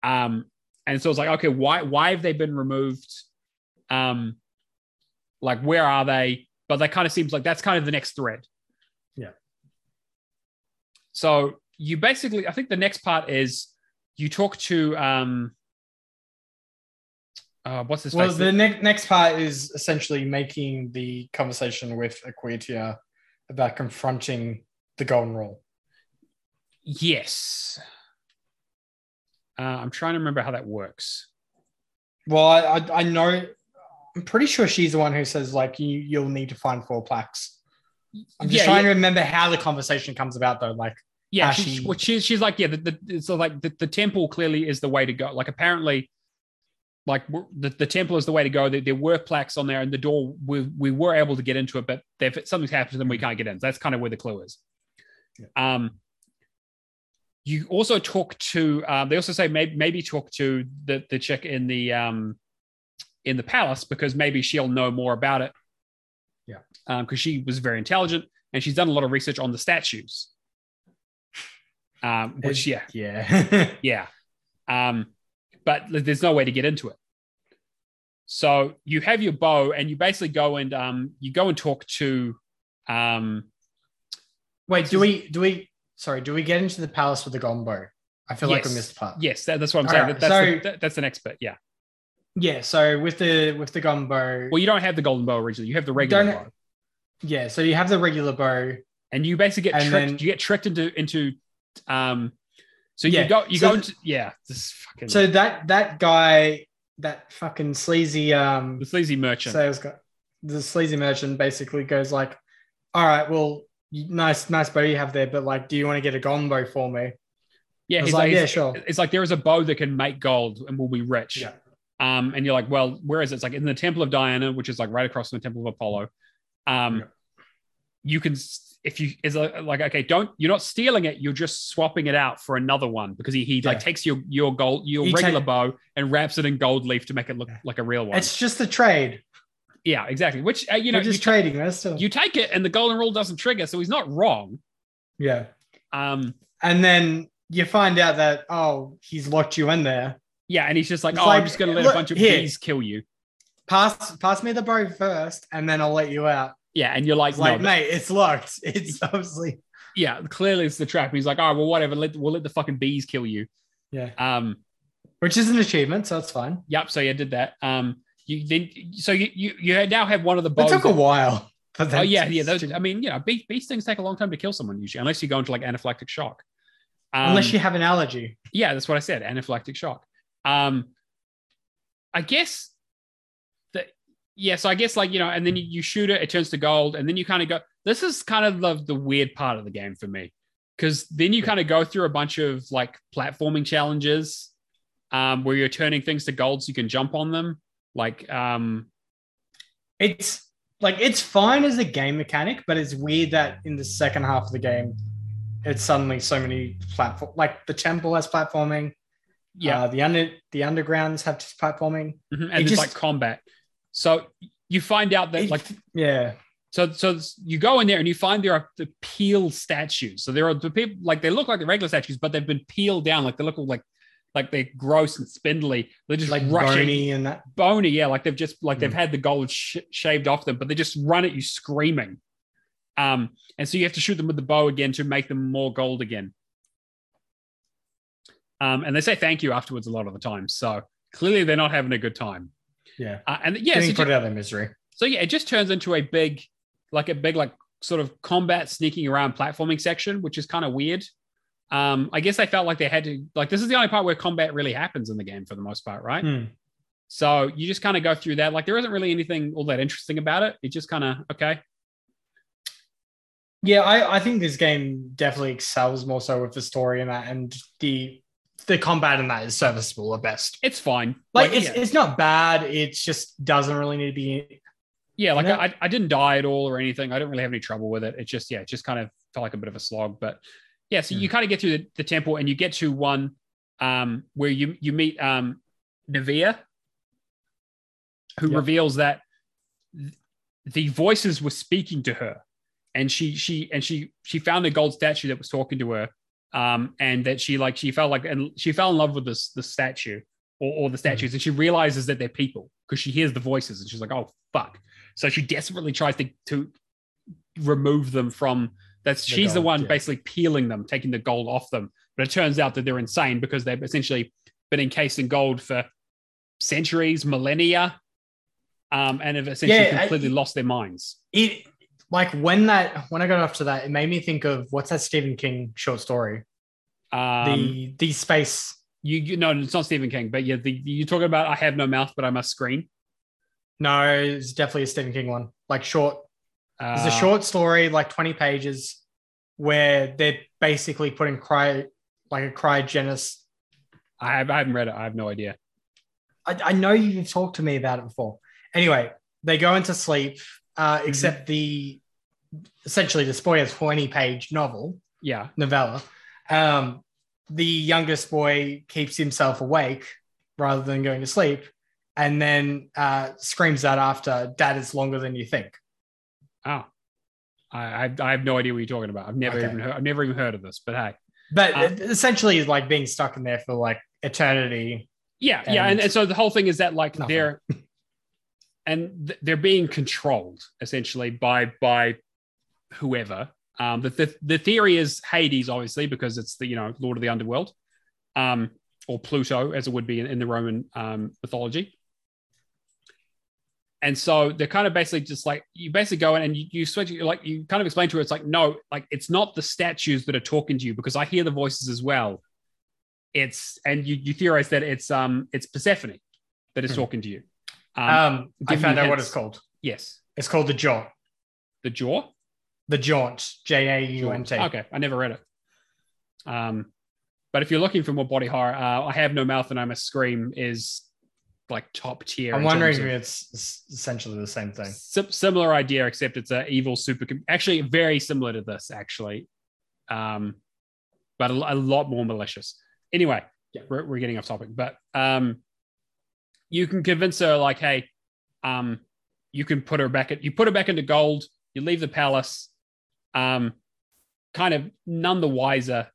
Um, and so it's like, okay, why why have they been removed? Um, like where are they? But that kind of seems like that's kind of the next thread. Yeah. So you basically, I think the next part is you talk to um, uh, what's his Well, the ne- next part is essentially making the conversation with Aquitia about confronting the golden rule. yes. Uh, I'm trying to remember how that works. Well, I, I, I know I'm pretty sure she's the one who says like you you'll need to find four plaques. I'm just Yeah, trying yeah. to remember how the conversation comes about though. Like Yeah, she, she- well, she's she's like, yeah, the, the, so like the, the temple clearly is the way to go. Like apparently, like the, the temple is the way to go. There, there were plaques on there, and the door we we were able to get into it, but if something's happened to them, we can't get in. That's kind of where the clue is. Um, you also talk to. Um, they also say maybe maybe talk to the the chick in the um in the palace because maybe she'll know more about it. Yeah. Um, because she was very intelligent and she's done a lot of research on the statues. Um, which yeah, yeah. yeah. Um, but there's no way to get into it. So you have your bow, and you basically go and um, you go and talk to um, Wait, do we do we sorry, do we get into the palace with the gombo? I feel like we missed the part. yes, that, that's what I'm All saying. right, That- that's, the, so- that- that's an expert. Yeah. Yeah, so with the with the gombo, Well, you don't have the golden bow originally. You have the regular bow, yeah, so you have the regular bow. and you basically get tricked. then- you get tricked into into. Um, so Yeah, you go. You so go into yeah. This fucking So that that guy, that fucking sleazy um the sleazy merchant. sales guy, the sleazy merchant basically goes like, "All right, well, nice nice bow you have there, but like, do you want to get a gombo for me?" yeah, I was he's like, like, "Yeah, sure." it's like there is a bow that can make gold and will be rich. Yeah. Um, and you're like, well, where is it? It's like in the Temple of Diana, which is like right across from the Temple of Apollo. Um, Yeah. you can if you is a, like okay, don't you're not stealing it, you're just swapping it out for another one because he, he like takes your your gold your He regular take- bow and wraps it in gold leaf to make it look Yeah. like a real one. It's just a trade. yeah, exactly. Which uh, you know know, you, just trading. That's still you take it and the golden rule doesn't trigger, so he's not wrong. yeah. Um, And then you find out that oh, he's locked you in there. yeah, and he's just like, It's oh, like, I'm just gonna let look, a bunch of here. bees kill you. Pass pass me the bow first, and then I'll let you out. Yeah, and you're like, It's like, no, mate, it's locked. It's obviously yeah, clearly it's the trap. He's like, oh well, whatever. Let we'll let the fucking bees kill you. yeah, Um, which is an achievement, so it's fine. yep. So you did that. Um, you then so you you you now have one of the It bows. took a that- while. Oh yeah, yeah. Those, I mean, you know, bee, bee stings take a long time to kill someone usually, unless you go into like anaphylactic shock. Um, unless you have an allergy. yeah, that's what I said. Anaphylactic shock. Um, I guess yeah. So I guess like you know, and then you, you shoot it, it turns to gold, and then you kind of go. This is kind of the, the weird part of the game for me because then you kind of go through a bunch of like platforming challenges um, where you're turning things to gold so you can jump on them. Like um, It's like it's fine as a game mechanic, but it's weird that in the second half of the game, it's suddenly so many platform. Like the temple has platforming. yeah, uh, the under the undergrounds have platforming. mhm, and it it's just- like combat. So you find out that like yeah, So, so you go in there and you find there are the peeled statues. So there are the people like they look like the regular statues, but they've been peeled down. Like they look like like they're gross and spindly. They're just like rushing bony and that. bony. Yeah, like they've just like they've Mm. had the gold sh- shaved off them, but they just run at you screaming. Um, and so you have to shoot them with the bow again to make them more gold again. Um, and they say thank you afterwards a lot of the time. So clearly they're not having a good time. Yeah, Uh, and yeah, so getting ju- put out of misery. so yeah, it just turns into a big, like a big, like sort of combat sneaking around platforming section, which is kind of weird. Um, I guess they felt like they had to like this is the only part where combat really happens in the game for the most part, right? Hmm. So you just kind of go through that. Like there isn't really anything all that interesting about it. It just kind of okay. Yeah, I, I think this game definitely excels more so with the story and that, and the the combat in that is serviceable at best. It's fine. Like, it's yeah, it's not bad. It just doesn't really need to be. yeah, like you know? I, I didn't die at all or anything. I didn't really have any trouble with it. It just yeah, it just kind of felt like a bit of a slog. But yeah, so Hmm. you kind of get through the, the temple and you get to one um where you you meet um Nevia, who Yep. reveals that th- the voices were speaking to her, and she she and she she found a gold statue that was talking to her, um, and that she like she felt like and she fell in love with this the statue or, or the Hmm. statues, and she realizes that they're people because she hears the voices, and she's like, oh fuck. So she desperately tries to to remove them from. That's The she's the one yeah. basically peeling them, taking the gold off them. But it turns out that they're insane because they've essentially been encased in gold for centuries, millennia, um, and have essentially Yeah, I- completely lost their minds. It like when that when I got off to that, it made me think of what's that Stephen King short story? Um, the the space. you, you no, it's not Stephen King, but yeah, the, you're talking about I have no mouth, but I must scream. No, it's definitely a Stephen King one. Like short. It's a Uh, short story, like 20 pages, where they're basically putting cry like a cryogenis. I, have, I haven't read it. I have no idea. I, I know you've talked to me about it before. Anyway, they go into sleep, uh, Mm-hmm. except the essentially the spoiler 20 page novel Yeah. novella. Um, the youngest boy keeps himself awake rather than going to sleep, and then uh, screams out after, "Dad, it's longer than you think." Oh, I, I, I have no idea what you're talking about. I've never Okay. even heard, I've never even heard of this. But hey, But it essentially, is like being stuck in there for like eternity. yeah, yeah, and, And- and so the whole thing is that like Nothing. they're and th- they're being controlled essentially by by whoever. Um, the, the the theory is Hades, obviously, because it's the you know Lord of the Underworld, um, or Pluto, as it would be in, in the Roman um, mythology. And so they're kind of basically just like you basically go in and you, you switch like you kind of explain to her it's like no like it's not the statues that are talking to you because I hear the voices as well. It's and you you theorize that it's um it's Persephone that is Hmm. talking to you. Um, Um, I found out what it's called. yes, It's called the Jaunt. the jaw. The Jaunt. J A U N T. Okay, I never read it. Um, but if you're looking for more body horror, uh, I have no mouth and I must scream is like top tier. I'm wondering if it's essentially the same thing. Sim- similar idea, except it's an evil super. Actually, very similar to this, actually, um, but a, a lot more malicious. Anyway, Yeah. we're, we're getting off topic, but um, you can convince her like, hey, um, you can put her back at you put her back into gold. You leave the palace, um, kind of none the wiser.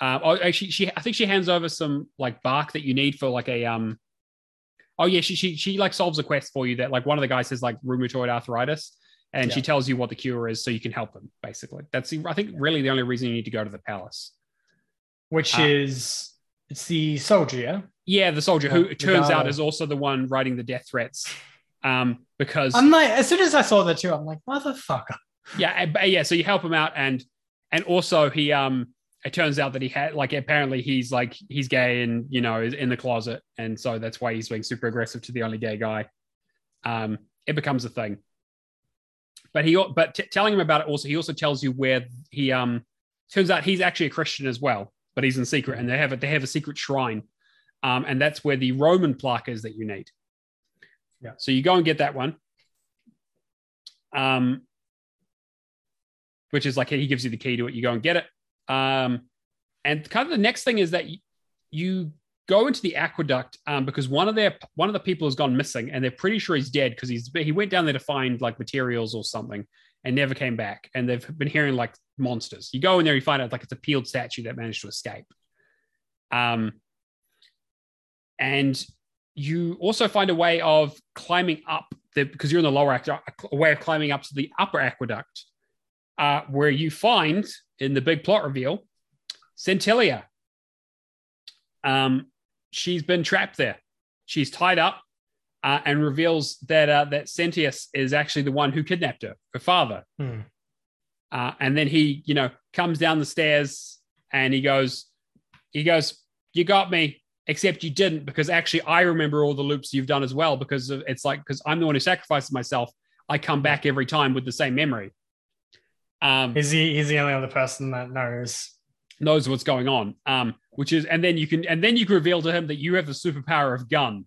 Um, oh, actually, she I think she hands over some like bark that you need for like a um Oh yeah, she she she like solves a quest for you that like one of the guys has like rheumatoid arthritis, and she tells you what the cure is so you can help him. Basically, that's the, I think really the only reason you need to go to the palace. Which Uh, is it's the soldier, yeah? The soldier who Oh, it turns out is also the one writing the death threats, um, because I'm like, as soon as I saw that too, I'm like, motherfucker. yeah, but yeah. So you help him out, and and also he um it turns out that he had like apparently he's like he's gay and you know is in the closet, and so that's why he's being super aggressive to the only gay guy. Um, it becomes a thing. But he but t- telling him about it also he also tells you where he um turns out he's actually a Christian as well, but he's in secret, and they have a, they have a secret shrine, um, and that's where the Roman plaque is that you need. Yeah. So you go and get that one. Um, which is like he gives you the key to it. You go and get it. Um, and kind of the next thing is that you, you go into the aqueduct um, because one of their one of the people has gone missing, and they're pretty sure he's dead because he's he went down there to find like materials or something and never came back. And they've been hearing like monsters. You go in there, you find out like it's a peeled statue that managed to escape. Um, and you also find a way of climbing up the because you're in the lower aqueduct, a way of climbing up to the upper aqueduct, uh, where you find in the big plot reveal, Centilia. Um, she's been trapped there. She's tied up, uh, and reveals that uh, that Sentius is actually the one who kidnapped her, her father. Hmm. Uh, and then he, you know, comes down the stairs and he goes, he goes, "You got me." Except you didn't, because actually I remember all the loops you've done as well. Because of, it's like because I'm the one who sacrifices myself. I come back every time with the same memory. Um, Is he he's the only other person that knows? knows what's going on. Um, which is, and then you can, and then you can reveal to him that you have the superpower of gun,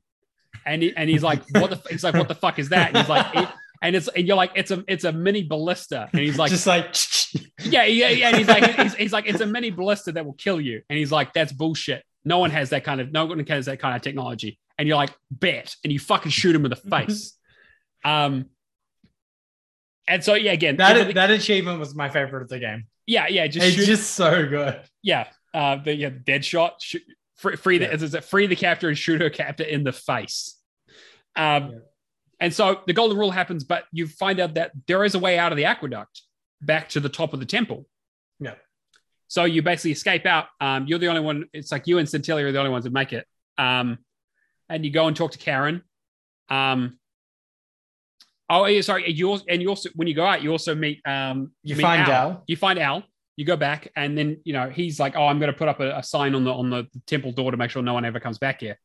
and he, and he's like, what the, he's like, what the fuck is that? And he's like, it- and it's, and you're like, it's a, it's a mini ballista, and he's like, just like yeah, yeah, yeah. And he's like, he's, he's like, it's a mini ballista that will kill you, and he's like, that's bullshit. No one has that kind of, no one has that kind of technology, and you're like, bet, and you fucking shoot him in the face. Um, and so yeah, again, that everything- that achievement was my favorite of the game. yeah, yeah, just It's shoot, just so good. yeah, uh, the yeah, dead shot, shoot, free, free the is it free the captor and shoot her captor in the face. Um, Yeah. and so the golden rule happens, but you find out that there is a way out of the aqueduct back to the top of the temple. Yeah. So you basically escape out. Um, you're the only one. It's like you and Centilia are the only ones that make it. Um, and you go and talk to Karen. Um, oh, yeah, sorry. You also, and you also when you go out, you also meet. Um, You meet find Al. You find Al. You go back, and then you know he's like, "Oh, I'm going to put up a, a sign on the on the temple door to make sure no one ever comes back here."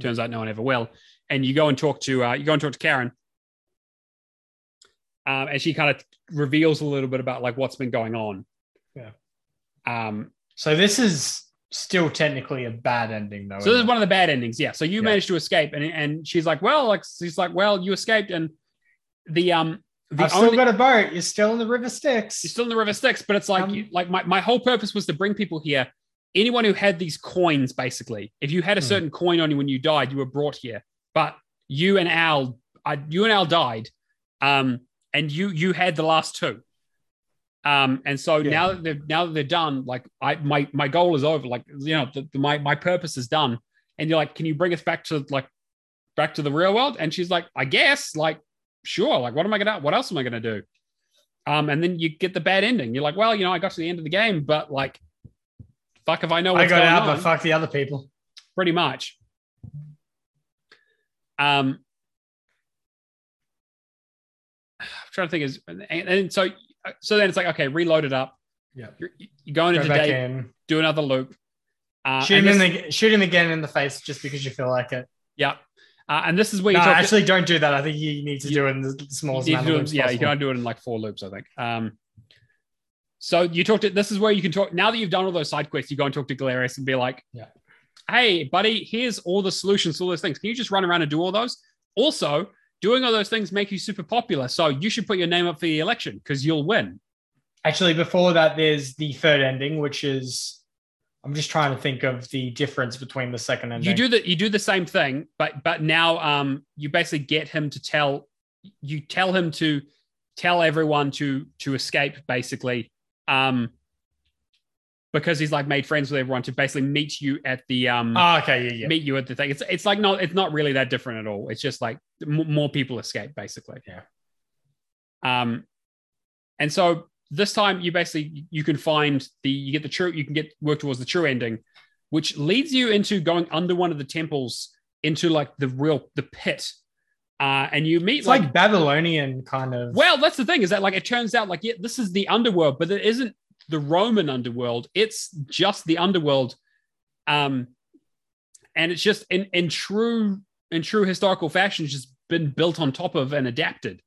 Turns out no one ever will. And you go and talk to uh, you go and talk to Karen, um, and she kind of reveals a little bit about like what's been going on. Yeah. Um. So this is still technically a bad ending, though. So this is one of the bad endings. Yeah. So you Yeah. managed to escape, and and she's like, well, like she's like, well, you escaped, and the um the I've only still got a boat. You're still in the river Styx. you're still in the river Styx, but it's like Um, like my my whole purpose was to bring people here. Anyone who had these coins, basically, if you had a Hmm. certain coin on you when you died, you were brought here. But you and Al, I, you and Al died, um, and you you had the last two. Um, and so Yeah. now that they're now that they're done, like I my my goal is over. Like you know, the, the- my my purpose is done. And you're like, can you bring us back to like back to the real world? And she's like, I guess, like, sure. Like, what am I gonna? What else am I gonna do? Um, and then you get the bad ending. You're like, well, you know, I got to the end of the game, but like, fuck if I know I got out, on. but fuck the other people. Pretty much. Um, I'm trying to think is, and, and so so then it's like, okay, reload it up. Yeah. You're, you're going Go into day, in. do another loop. Uh, Shoot him, this- the, shoot him again in the face just because you feel like it. yeah. Uh, and this is where you No, talk. actually, don't do that. I think you need to You- do it in the you smallest amount of loops yeah, you possible. gotta do it in like four loops, I think. Um, so you talked to this is where you can talk now that you've done all those side quests, you go and talk to Galerius and be like, Yeah. hey, buddy, here's all the solutions to all those things. Can you just run around and do all those? Also, doing all those things make you super popular. So you should put your name up for the election because you'll win. Actually, before that, there's the third ending, which is I'm just trying to think of the difference between the second ending. You do the you do the same thing, but but now um you basically get him to tell you tell him to tell everyone to to escape basically um because he's like made friends with everyone to basically meet you at the um Oh, okay, yeah, yeah. meet you at the thing. It's it's like not it's not really that different at all. It's just like m- more people escape basically. Yeah. Um, and so this time you basically you can find the you get the true you can get work towards the true ending, which leads you into going under one of the temples into like the real the pit, uh, and you meet It's like, Babylonian kind of. well, that's the thing is that like it turns out like yeah, this is the underworld, but it isn't the Roman underworld. It's just the underworld, um, and it's just in in true in true historical fashion, it's just been built on top of and adapted.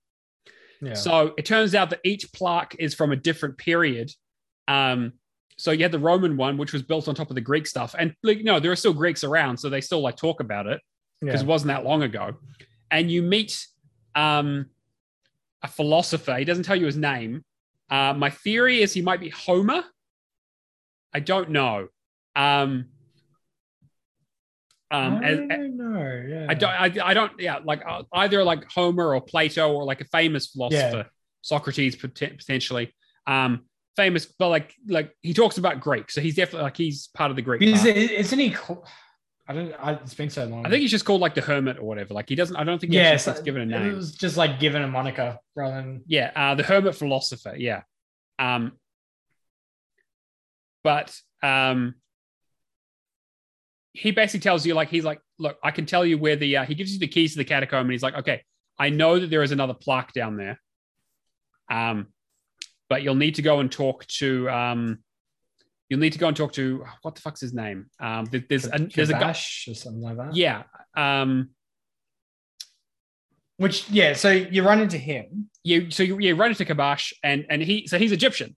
yeah. So it turns out that each plaque is from a different period. Um, so you had the Roman one, which was built on top of the Greek stuff, and like you know there are still Greeks around, so they still like talk about it because yeah. it wasn't that long ago. And you meet um, a philosopher. He doesn't tell you his name. Uh, my theory is he might be Homer. I don't know. Um, um, I as- don't know. Yeah. I don't, I, I don't, yeah, like uh, either like Homer or Plato or like a famous philosopher, Socrates poten- potentially. Um, famous, but like, like he talks about Greek, so he's definitely like he's part of the Greek. Is, isn't he? co- I don't. I, it's been so long. I think he's just called like the hermit or whatever. Like he doesn't, I don't think yeah, so given a name. It was just like given a moniker rather than. Yeah, uh, the hermit philosopher. Yeah. Um, but um, he basically tells you like he's like, look, I can tell you where the uh, he gives you the keys to the catacomb, and he's like, okay, I know that there is another plaque down there. Um, but you'll need to go and talk to um, you'll need to go and talk to what the fuck's his name? Um, there- there's a, there's a guy. Or something like that. Yeah. Um, Which yeah. So you run into him. you so you, you run into Kabash and and he so he's Egyptian,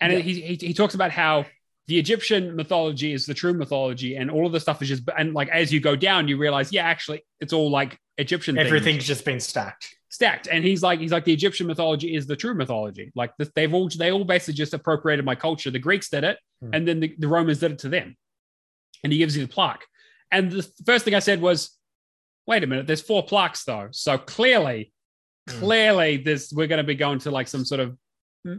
and Yeah. he, he he talks about how the Egyptian mythology is the true mythology, and all of the stuff is just and like as you go down, you realize yeah, actually it's all like Egyptian. Everything's just been stacked. Stacked, and he's like he's like the Egyptian mythology is the true mythology. Like they've all they all basically just appropriated my culture. The Greeks did it, Hmm. and then the, the Romans did it to them, and he gives you the plaque. And the first thing I said was, wait a minute, there's four plaques though, so clearly Hmm. clearly this we're going to be going to like some sort of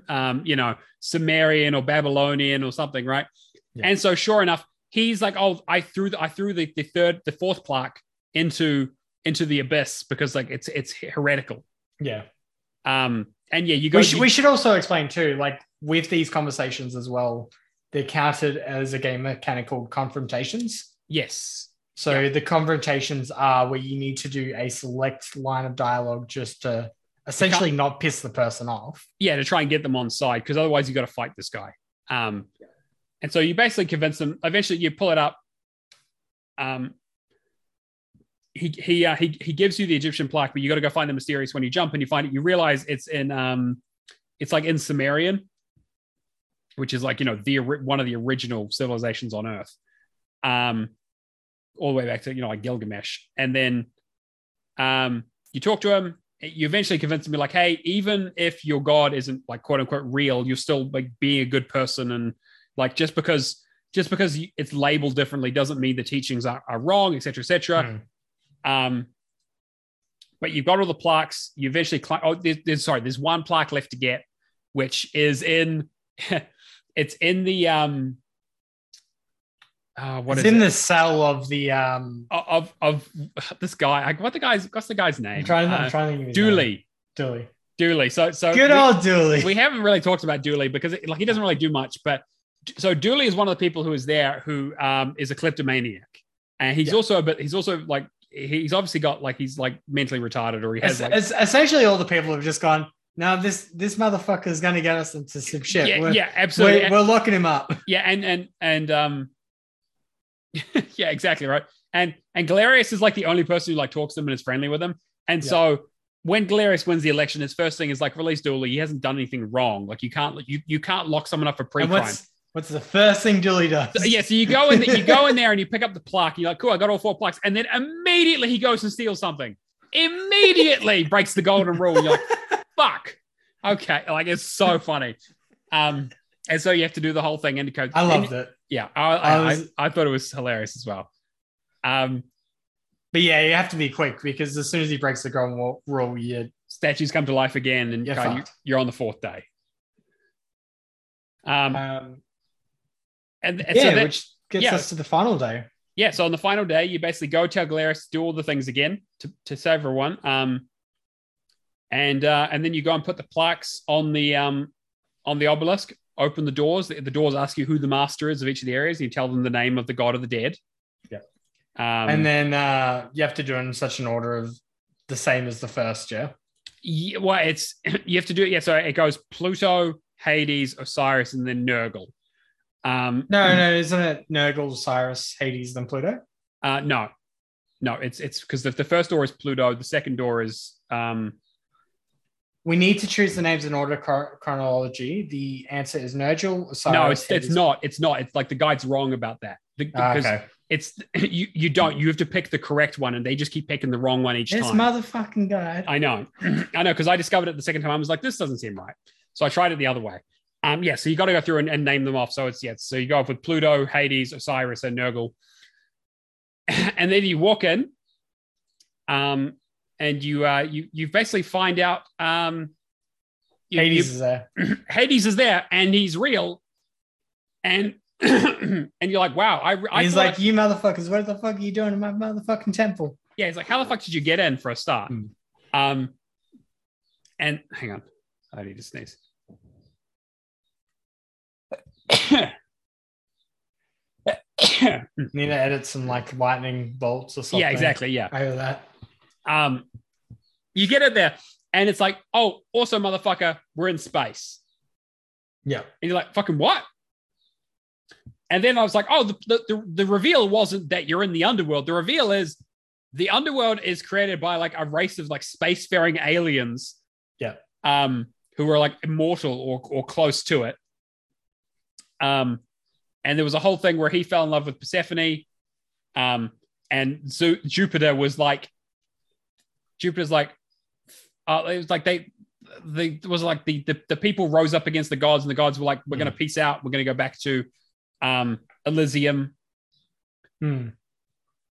um you know sumerian or babylonian or something right Yeah. and so sure enough he's like oh i threw the, i threw the, the third the fourth plaque into into the abyss because like it's it's heretical Yeah. um and yeah you go We should, you- we should also explain too, like with these conversations as well, they're counted as a game mechanic called confrontations. yes So the confrontations are where you need to do a select line of dialogue just to essentially not piss the person off. yeah to try and get them on side because otherwise you got to fight this guy um and so you basically convince them eventually you pull it up um he he uh, he he gives you the Egyptian plaque, but you got to go find the mysterious when you jump, and you find it. You realize it's in um, it's like in Sumerian, which is like you know the one of the original civilizations on Earth, um, all the way back to you know like Gilgamesh, and then um, you talk to him. You eventually convince him, like, hey, even if your god isn't like quote unquote real, you're still like being a good person, and like just because just because it's labeled differently doesn't mean the teachings are, are wrong, etc., etc. Mm. Um, but you've got all the plaques. You eventually, cl- oh, there's, there's, sorry, there's one plaque left to get, which is in, it's in the um, uh, what it's is in it? the cell of the um of of this guy. What the guy's what's the guy's name? I'm trying, uh, I'm trying to Dooley. Dooley. Dooley. So so good we, old Dooley. We haven't really talked about Dooley because it, like he doesn't really do much, but so Dooley is one of the people who is there who um, is a kleptomaniac, and he's yeah. also but. He's also like he's obviously got like he's like mentally retarded or he has it's, like, essentially all the people have just gone. No, this this motherfucker is going to get us into some shit. Yeah, we're, yeah, absolutely. We're, we're, locking him up. Yeah, and and and um, yeah, exactly right. And and Galerius is like the only person who like talks to him and is friendly with him. And yeah. so when Galerius wins the election, his first thing is like release Dooley. He hasn't done anything wrong. Like you can't you you can't lock someone up for pre-crime. What's the first thing Dooley does? So, yeah, so you go in, you go in there and you pick up the plaque. You're like, cool, I got all four plaques, and then immediately he goes and steals something. Immediately breaks the golden rule. You're like, fuck. Okay, like it's so funny. Um, and so you have to do the whole thing. And I loved and, it. Yeah, I, I, I, was, I, I thought it was hilarious as well. Um, but yeah, you have to be quick because as soon as he breaks the golden rule, your statues come to life again, and you're, you're on the fourth day. Um, um and, and yeah, so that, which gets yeah, us to the final day. Yeah, so on the final day, you basically go tell Galerius do all the things again to, to save everyone. Um, and uh, and then you go and put the plaques on the um, on the obelisk. Open the doors. The, the, doors ask you who the master is of each of the areas. You tell them the name of the god of the dead. Yeah. Um, and then uh, you have to do it in such an order of the same as the first. Yeah. Yeah. Well, it's you have to do it. Yeah. So it goes Pluto, Hades, Osiris, and then Nergal. Um, no, no, isn't it Nergal, Osiris, Hades, then Pluto? Uh, no, no, it's it's because the, the first door is Pluto, the second door is. Um, we need to choose the names in order chronology. The answer is Nergal, Osiris. No, it's, it's not. It's not. It's like the guide's wrong about that. The, ah, because okay. it's you. You don't. You have to pick the correct one, and they just keep picking the wrong one each this time. This motherfucking guide. I know. I know because I discovered it the second time. I was like, this doesn't seem right. So I tried it the other way. Um, yeah, so you got to go through and, and, name them off. So it's yeah, so you go off with Pluto, Hades, Osiris, and Nergal, and then you walk in, um, and you uh, you you basically find out um, you, Hades you, is there. Hades is there, and he's real, and and you're like, wow, I. I he's like, you motherfuckers, what the fuck are you doing in my motherfucking temple? Yeah, he's like, how the fuck did you get in for a start? Hmm. Um, and hang on, I need to sneeze. Need to edit some like lightning bolts or something. Yeah, exactly. Yeah. I hear that. Um, you get it there, and it's like, oh, also, motherfucker, we're in space. Yeah. And you're like, fucking what? And then I was like, oh, the, the, the reveal wasn't that you're in the underworld. The reveal is the underworld is created by like a race of like spacefaring aliens. Yeah. Um, who are like immortal or, or close to it. Um, and there was a whole thing where he fell in love with Persephone. Um, and Jupiter was like, Jupiter's like, uh, it was like they, the was like the, the the people rose up against the gods, and the gods were like, "We're mm. going to peace out. We're going to go back to um, Elysium." Mm.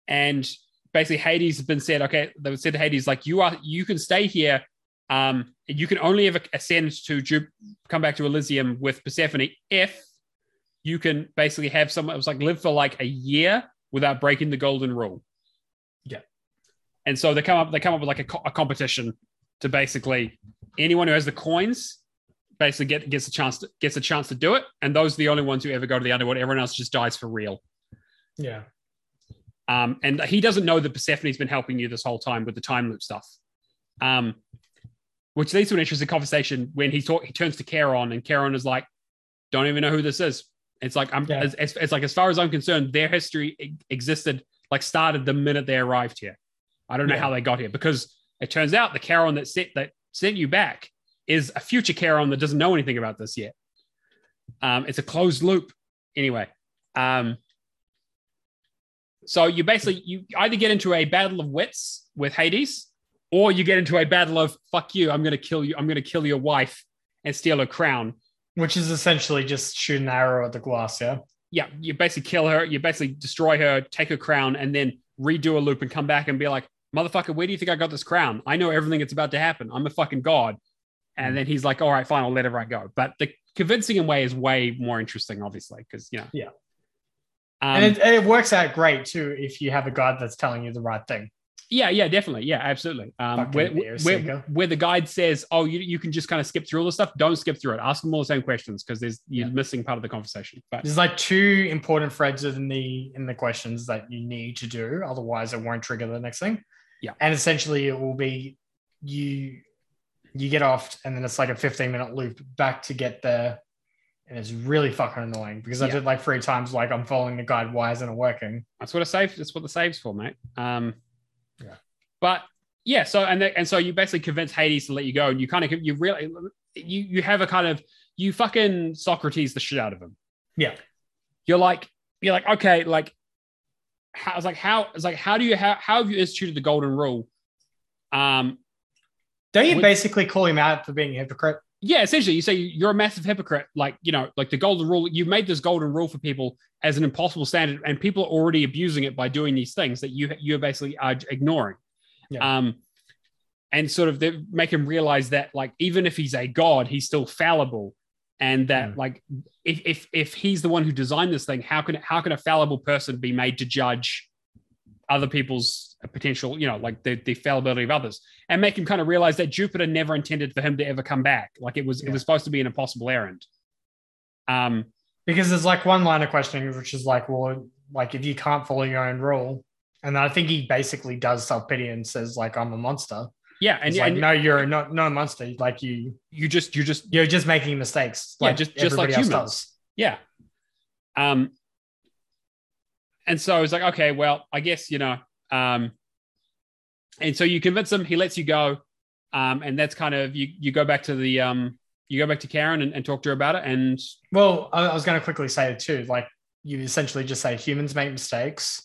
And basically, Hades has been said, "Okay," they said to Hades, "Like you are, you can stay here. Um, you can only ever ascend to Jup- come back to Elysium with Persephone if you can basically have someone it was like live for like a year without breaking the golden rule. Yeah. And so they come up they come up with like a, co- a competition to basically anyone who has the coins basically get, gets a chance to gets a chance to do it. And those are the only ones who ever go to the underworld. Everyone else just dies for real. Yeah. Um and he doesn't know that persephone's been helping you this whole time with the time loop stuff. Um which leads to an interesting conversation when he talk, he turns to Charon and Charon is like don't even know who this is it's like I'm yeah. it's, it's like as far as I'm concerned, their history existed like started the minute they arrived here. I don't know Yeah. how they got here because it turns out the Charon that sent that sent you back is a future Charon that doesn't know anything about this yet. Um, it's a closed loop. Anyway, um, so you basically you either get into a battle of wits with Hades, or you get into a battle of fuck you, I'm gonna kill you, I'm gonna kill your wife and steal her crown. Which is essentially just shoot an arrow at the glass, yeah. Yeah, you basically kill her, you basically destroy her, take her crown, and then redo a loop and come back and be like, motherfucker, where do you think I got this crown? I know everything that's about to happen. I'm a fucking god. And then he's like, all right, fine, I'll let everyone go. But the convincing him way is way more interesting, obviously, because you know. Yeah. Um, and it, it works out great too if you have a god that's telling you the right thing. Yeah, yeah, definitely. Yeah, absolutely. Um, where, where, where the guide says, "Oh, you, you can just kind of skip through all the stuff," don't skip through it. Ask them all the same questions because there's you're Yeah. missing part of the conversation. But There's like two important threads in the in the questions that you need to do, otherwise it won't trigger the next thing. Yeah. And essentially it will be you you get off and then it's like a 15 minute loop back to get there. And it's really fucking annoying because I Yeah. did like three times like I'm following the guide, why isn't it working? that's what a save. That's what the saves for, mate. Um, Yeah. But yeah, so and the, and so you basically convince Hades to let you go, and you kind of you really you you have a kind of you fucking Socrates the shit out of him. Yeah. You're like you're like okay, like how it's like how it's like how do you how how have you instituted the golden rule? Um, Don't you Would- basically call him out for being a hypocrite? Yeah, essentially, you say you're a massive hypocrite. Like, you know, like the golden rule, you made this golden rule for people as an impossible standard, and people are already abusing it by doing these things that you you basically are ignoring. Yeah. Um, and sort of make him realize that, like, even if he's a god, he's still fallible, and that, Mm. like, if if if he's the one who designed this thing, how can how can a fallible person be made to judge other people's potential, you know, like the, the fallibility of others, and make him kind of realize that Jupiter never intended for him to ever come back. Like it was, it was supposed to be an impossible errand. Um, Because there's like one line of questioning, which is like, well, like if you can't follow your own rule, and I think he basically does self pity and says like, I'm a monster. yeah, and, like, and no, you're not not a monster. Like you, you just, you just, you're just making mistakes. Yeah, Like just- just like humans. does. yeah. Um, and so I was like, okay, well, I guess you know, um, and so you convince him, he lets you go, um, and that's kind of you. You go back to the um, you go back to Karen and, and talk to her about it, and Well, I, I was going to quickly say it too. Like you essentially just say humans make mistakes.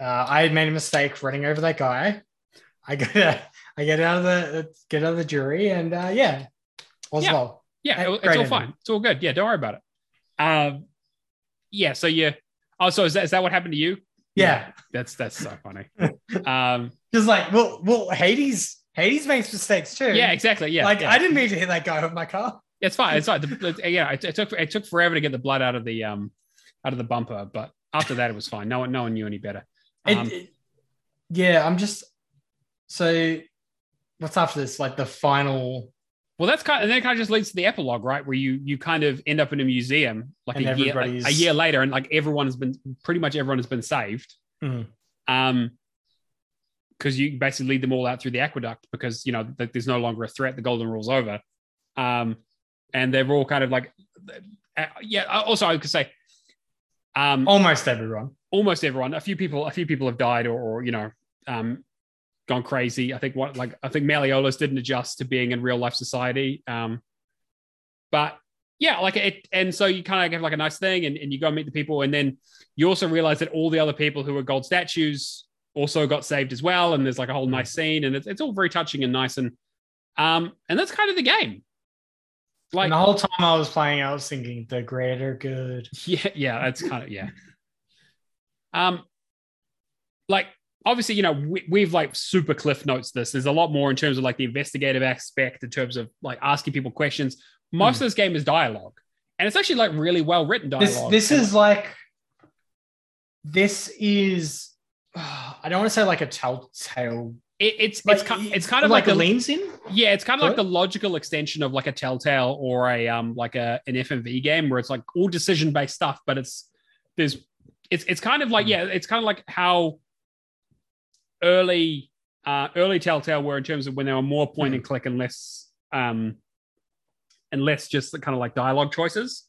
Uh, I had made a mistake running over that guy. I get I get out of the get out of the jury, and uh, yeah, all's Yeah. well. Yeah, it- it's all ending. fine. It's all good. Yeah, don't worry about it. Um, yeah. So you. Oh, so is that is that what happened to you? Yeah, That's that's so funny. um, just like well, well, Hades Hades makes mistakes too. yeah, exactly. Yeah, like yeah. I didn't mean to hit that guy with my car. It's fine. It's fine. The, the- yeah, it, it took it took forever to get the blood out of the um out of the bumper, but after that it was fine. No one no one knew any better. It- Um, it- yeah, I'm just so. What's after this? Like the final, well, that's kind, and then it kind of just leads to the epilogue, right? Where you you kind of end up in a museum like And a year like, a year later, and like everyone has been pretty much everyone has been saved. Mhm. Um, because you basically lead them all out through the aqueduct because you know that there's no longer a threat. The golden rule's over. Um, and they're all kind of like, uh, yeah. Also, I could say, um, almost everyone. almost everyone. A few people, a few people have died or, or you know, um, gone crazy. I think what like I think Malleolus didn't adjust to being in real life society. Um, but yeah, like it, and so you kind of have like a nice thing, and, and you go and meet the people, and then you also realize that all the other people who were gold statues also got saved as well, and there's like a whole nice scene, and it's, it's all very touching and nice, and um, and that's kind of the game. Like and the whole time I was playing, I was thinking the greater good. yeah, yeah, that's kind of yeah. Um, like obviously, you know, we, we've like super cliff notes this. There's a lot more in terms of like the investigative aspect, in terms of like asking people questions. Most of this game is dialogue, and it's actually like really well written This dialogue. this And, is like this is I don't want to say like a telltale. it, it's Like, it's ki- it's kind of like like, a leans in. yeah, it's kind of like the logical extension of like a Telltale or a um like a an FMV game where it's like all decision based stuff, but it's there's it's it's kind of like yeah, it's kind of like how early uh early Telltale were in terms of when there were more point and click and less um and less just the kind of like dialogue choices.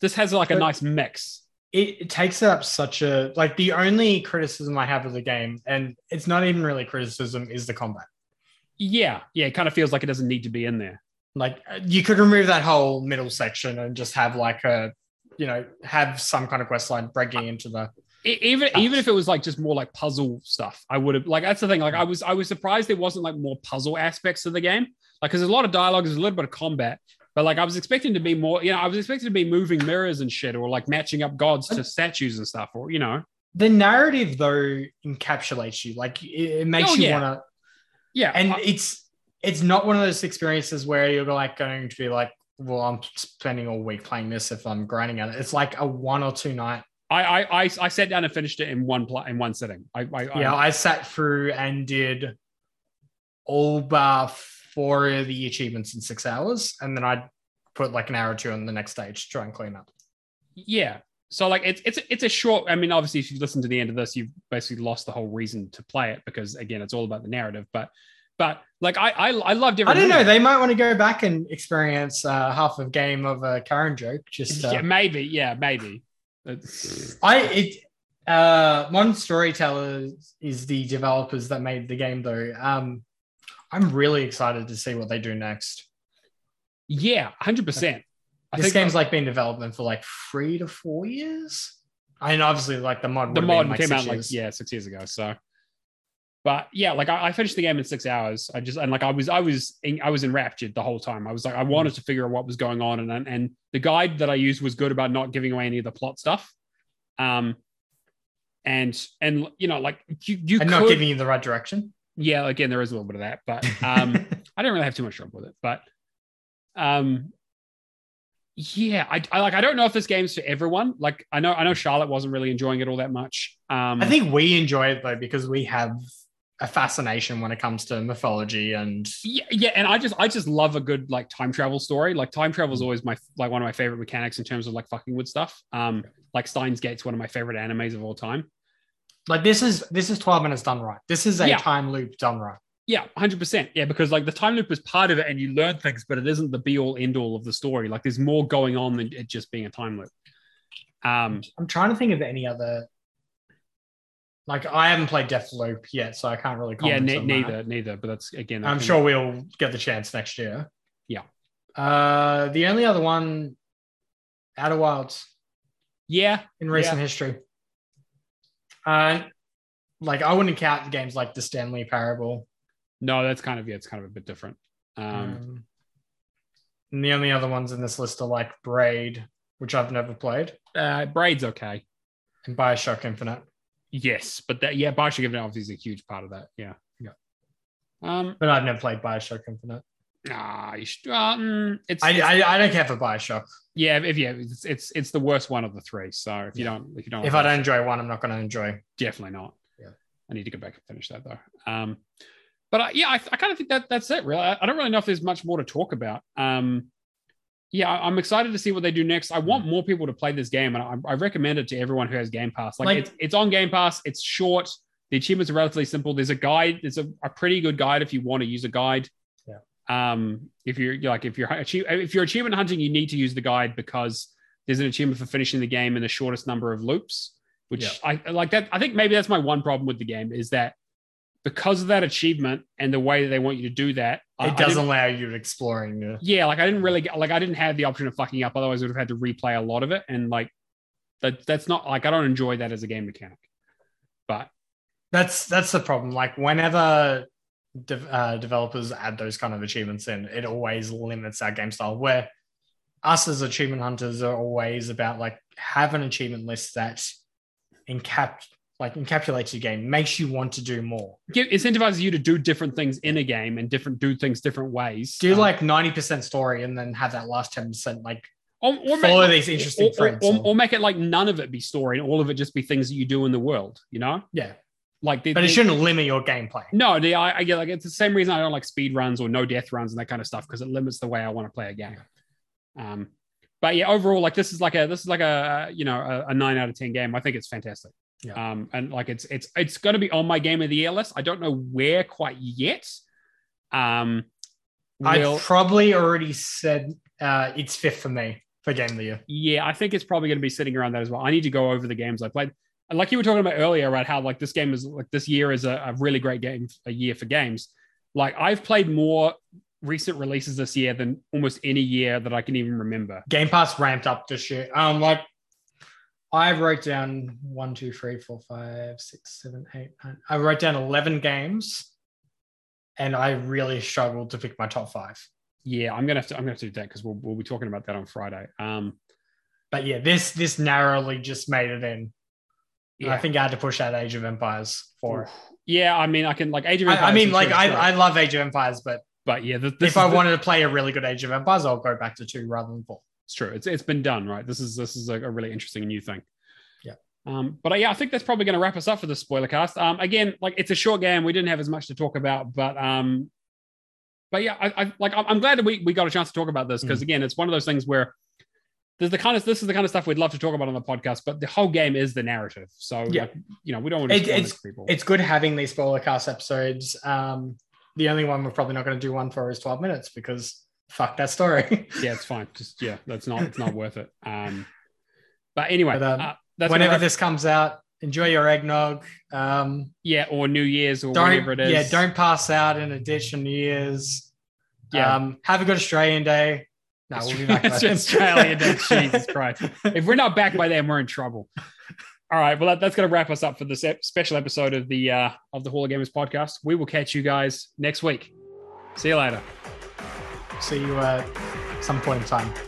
This has like a But- nice mix. it, it takes up such a like the only criticism I have of the game, and it's not even really criticism, is the combat. Yeah, yeah, it kind of feels like it doesn't need to be in there. Like you could remove that whole middle section and just have like a, you know, have some kind of quest line breaking into the. Even even if it was like just more like puzzle stuff, I would have like that's the thing. Like I was I was surprised there wasn't like more puzzle aspects to the game. Like because there's a lot of dialogue, there's a little bit of combat, but like I was expecting to be more. You know, I was expecting to be moving mirrors and shit, or like matching up gods to statues and stuff, or you know, The narrative though encapsulates you. Like it, it makes Oh, you yeah. want to yeah. and I- it's it's not one of those experiences where you're like going to be like well i'm spending all week playing this if i'm grinding at it it's like a one or two night I, I I I sat down and finished it in one pl- in one sitting. I, I yeah I, i sat through and did all bar four of the achievements in six hours and then i'd put like an hour or two on the next stage to try and clean up yeah. So like it's it's it's a short. I mean, obviously, if you listen to the end of this, you've basically lost the whole reason to play it because again, it's all about the narrative. But but like I I, I loved every. i don't know they might want to go back and experience uh, half a game of a karen joke just uh, yeah, maybe yeah maybe. It's- I it uh Modern Storytellers is the developers that made the game though. Um I'm really excited to see what they do next. yeah, hundred percent. This game's like been in development for like three to four years. I mean, obviously, like the mod. the mod like, came out like yeah six years ago. So, but yeah, like I, I finished the game in six hours. I just and like I was I was in, I was enraptured the whole time. I was like I wanted to figure out what was going on, and and, the guide that I used was good about not giving away any of the plot stuff. Um, and and you know like you you and could, not giving you the right direction. yeah again there is a little bit of that, but um. I didn't really have too much trouble with it, but um, yeah, I, I like. I don't know if this game's for everyone. Like, I know, I know Charlotte wasn't really enjoying it all that much. Um, I think we enjoy it though because we have a fascination when it comes to mythology and yeah, yeah, and I just, I just love a good like time travel story. Like, time travel is always my like one of my favorite mechanics in terms of like fucking with stuff. Um, like Steins Gate's one of my favorite animes of all time. like this is this is 12 minutes done right. This is a Yeah. time loop done right. Yeah, hundred percent. Yeah, because like the time loop is part of it, and you learn things, but it isn't the be all end all of the story. Like, there's more going on than it just being a time loop. Um, I'm trying to think of any other. Like I haven't played Deathloop yet, so I can't really. yeah, Comment ne- on that. Yeah, neither, neither. But that's again, I'm sure we'll get the chance next year. Yeah. Uh, the only other one, Outer Wilds, Yeah, in recent Yeah. history. Uh, like I wouldn't count games like the Stanley Parable. no, that's kind of yeah, it's kind of a bit different. Um, Um, and the only other ones in this list are like Braid, which I've never played, uh, Braid's okay. and Bioshock Infinite. Yes, but that yeah, Bioshock Infinite obviously is a huge part of that. Yeah, Yeah. Um, But I've never played Bioshock Infinite. ah, you should, uh, mm, it's, I, it's- I, I don't care for Bioshock. yeah, if yeah, it's, it's it's the worst one of the three. So if you Yeah. don't if you don't If like I don't enjoy one, I'm not going to enjoy. definitely not. Yeah. I need to go back and finish that though. Um, but I, yeah, I, I kind of think that that's it. Really, I, I don't really know if there's much more to talk about. Um, yeah, I'm excited to see what they do next. I want more people to play this game, and I, I recommend it to everyone who has Game Pass. Like, Like- it's, it's on Game Pass. It's short. The achievements are relatively simple. There's a guide. There's a, a pretty good guide if you want to use a guide. Yeah. Um, if you're like if you're achieve, if you're achievement hunting, you need to use the guide because there's an achievement for finishing the game in the shortest number of loops. Which Yeah. I like that. I think maybe that's my one problem with the game is that because of that achievement and the way that they want you to do that, I- I It doesn't allow you to exploring. uh, yeah, like I didn't really get, like I didn't have the option of fucking up. Otherwise, I would have had to replay a lot of it, and like that that's not like I don't enjoy that as a game mechanic. But That's that's the problem. Like whenever de- uh, developers add those kind of achievements in, it always limits our game style. Where us as achievement hunters are always about like have an achievement list that encap like encapsulates your game, makes you want to do more. give, incentivizes you to do different things in a game and different do things different ways. Do Um, like ninety percent story and then have that last ten percent like or, or follow make, these interesting or, friends. or, or- or make it like none of it be story and all of it just be things that you do in the world. You know, yeah, like the, but it the- shouldn't limit your gameplay. No, the, I, I get like it's the same reason I don't like speed runs or no death runs and that kind of stuff because it limits the way I want to play a game. Um, but yeah, overall, like this is like a this is like a you know a, a nine out of ten game. I think it's fantastic. Yeah. Um, and like it's it's it's going to be on my game of the year list. I don't know where quite yet. Um, I will- probably already said uh, it's fifth for me. for game of the year. Yeah, I think it's probably going to be sitting around that as well. I need to go over the games I played. And like you were talking about earlier about how like this game is like this year is a, a really great game, a year for games. Like I've played more recent releases this year than almost any year that I can even remember. Game Pass ramped up this year. Um, like I wrote down one, two, three, four, five, six, seven, eight, nine. I wrote down eleven games, and I really struggled to pick my top five. Yeah, I'm gonna have to. I'm gonna have to do that because we'll we'll be talking about that on Friday. Um, but yeah, this this narrowly just made it in. Yeah. I think I had to push out Age of Empires for. Yeah, I mean, I can like Age of Empires. I, I mean, like I, I love Age of Empires, but but yeah, if I the, wanted to play a really good Age of Empires, I'll go back to two rather than four. It's true. It's it's been done right. This is this is a, a really interesting new thing. Yeah. Um, but uh, yeah, I think that's probably going to wrap us up for the spoiler cast. Um, again, like it's a short game. We didn't have as much to talk about, but um, but yeah, I, I like I'm glad that we we got a chance to talk about this because mm. again, it's one of those things where there's the kind of this is the kind of stuff we'd love to talk about on the podcast, but the whole game is the narrative. So yeah, like, you know, we don't want to it, it's, people. It's good having these spoiler cast episodes. Um, the only one we're probably not going to do one for is 12 minutes because fuck that story. yeah, it's fine. Just yeah, that's not it's not worth it. Um, but anyway, but, um, uh, whenever this comes out, enjoy your eggnog. Um, yeah, or New Year's or whatever it is. Yeah, don't pass out in a ditch on New Year's. Yeah, um, have a good Australian Day. No, we'll be back. it's Australian Day. Jesus Christ! If we're not back by then, we're in trouble. All right, well that, that's going to wrap us up for this special episode of the uh, of the Hall of Gamers podcast. We will catch you guys next week. See you later. See you at some point in time.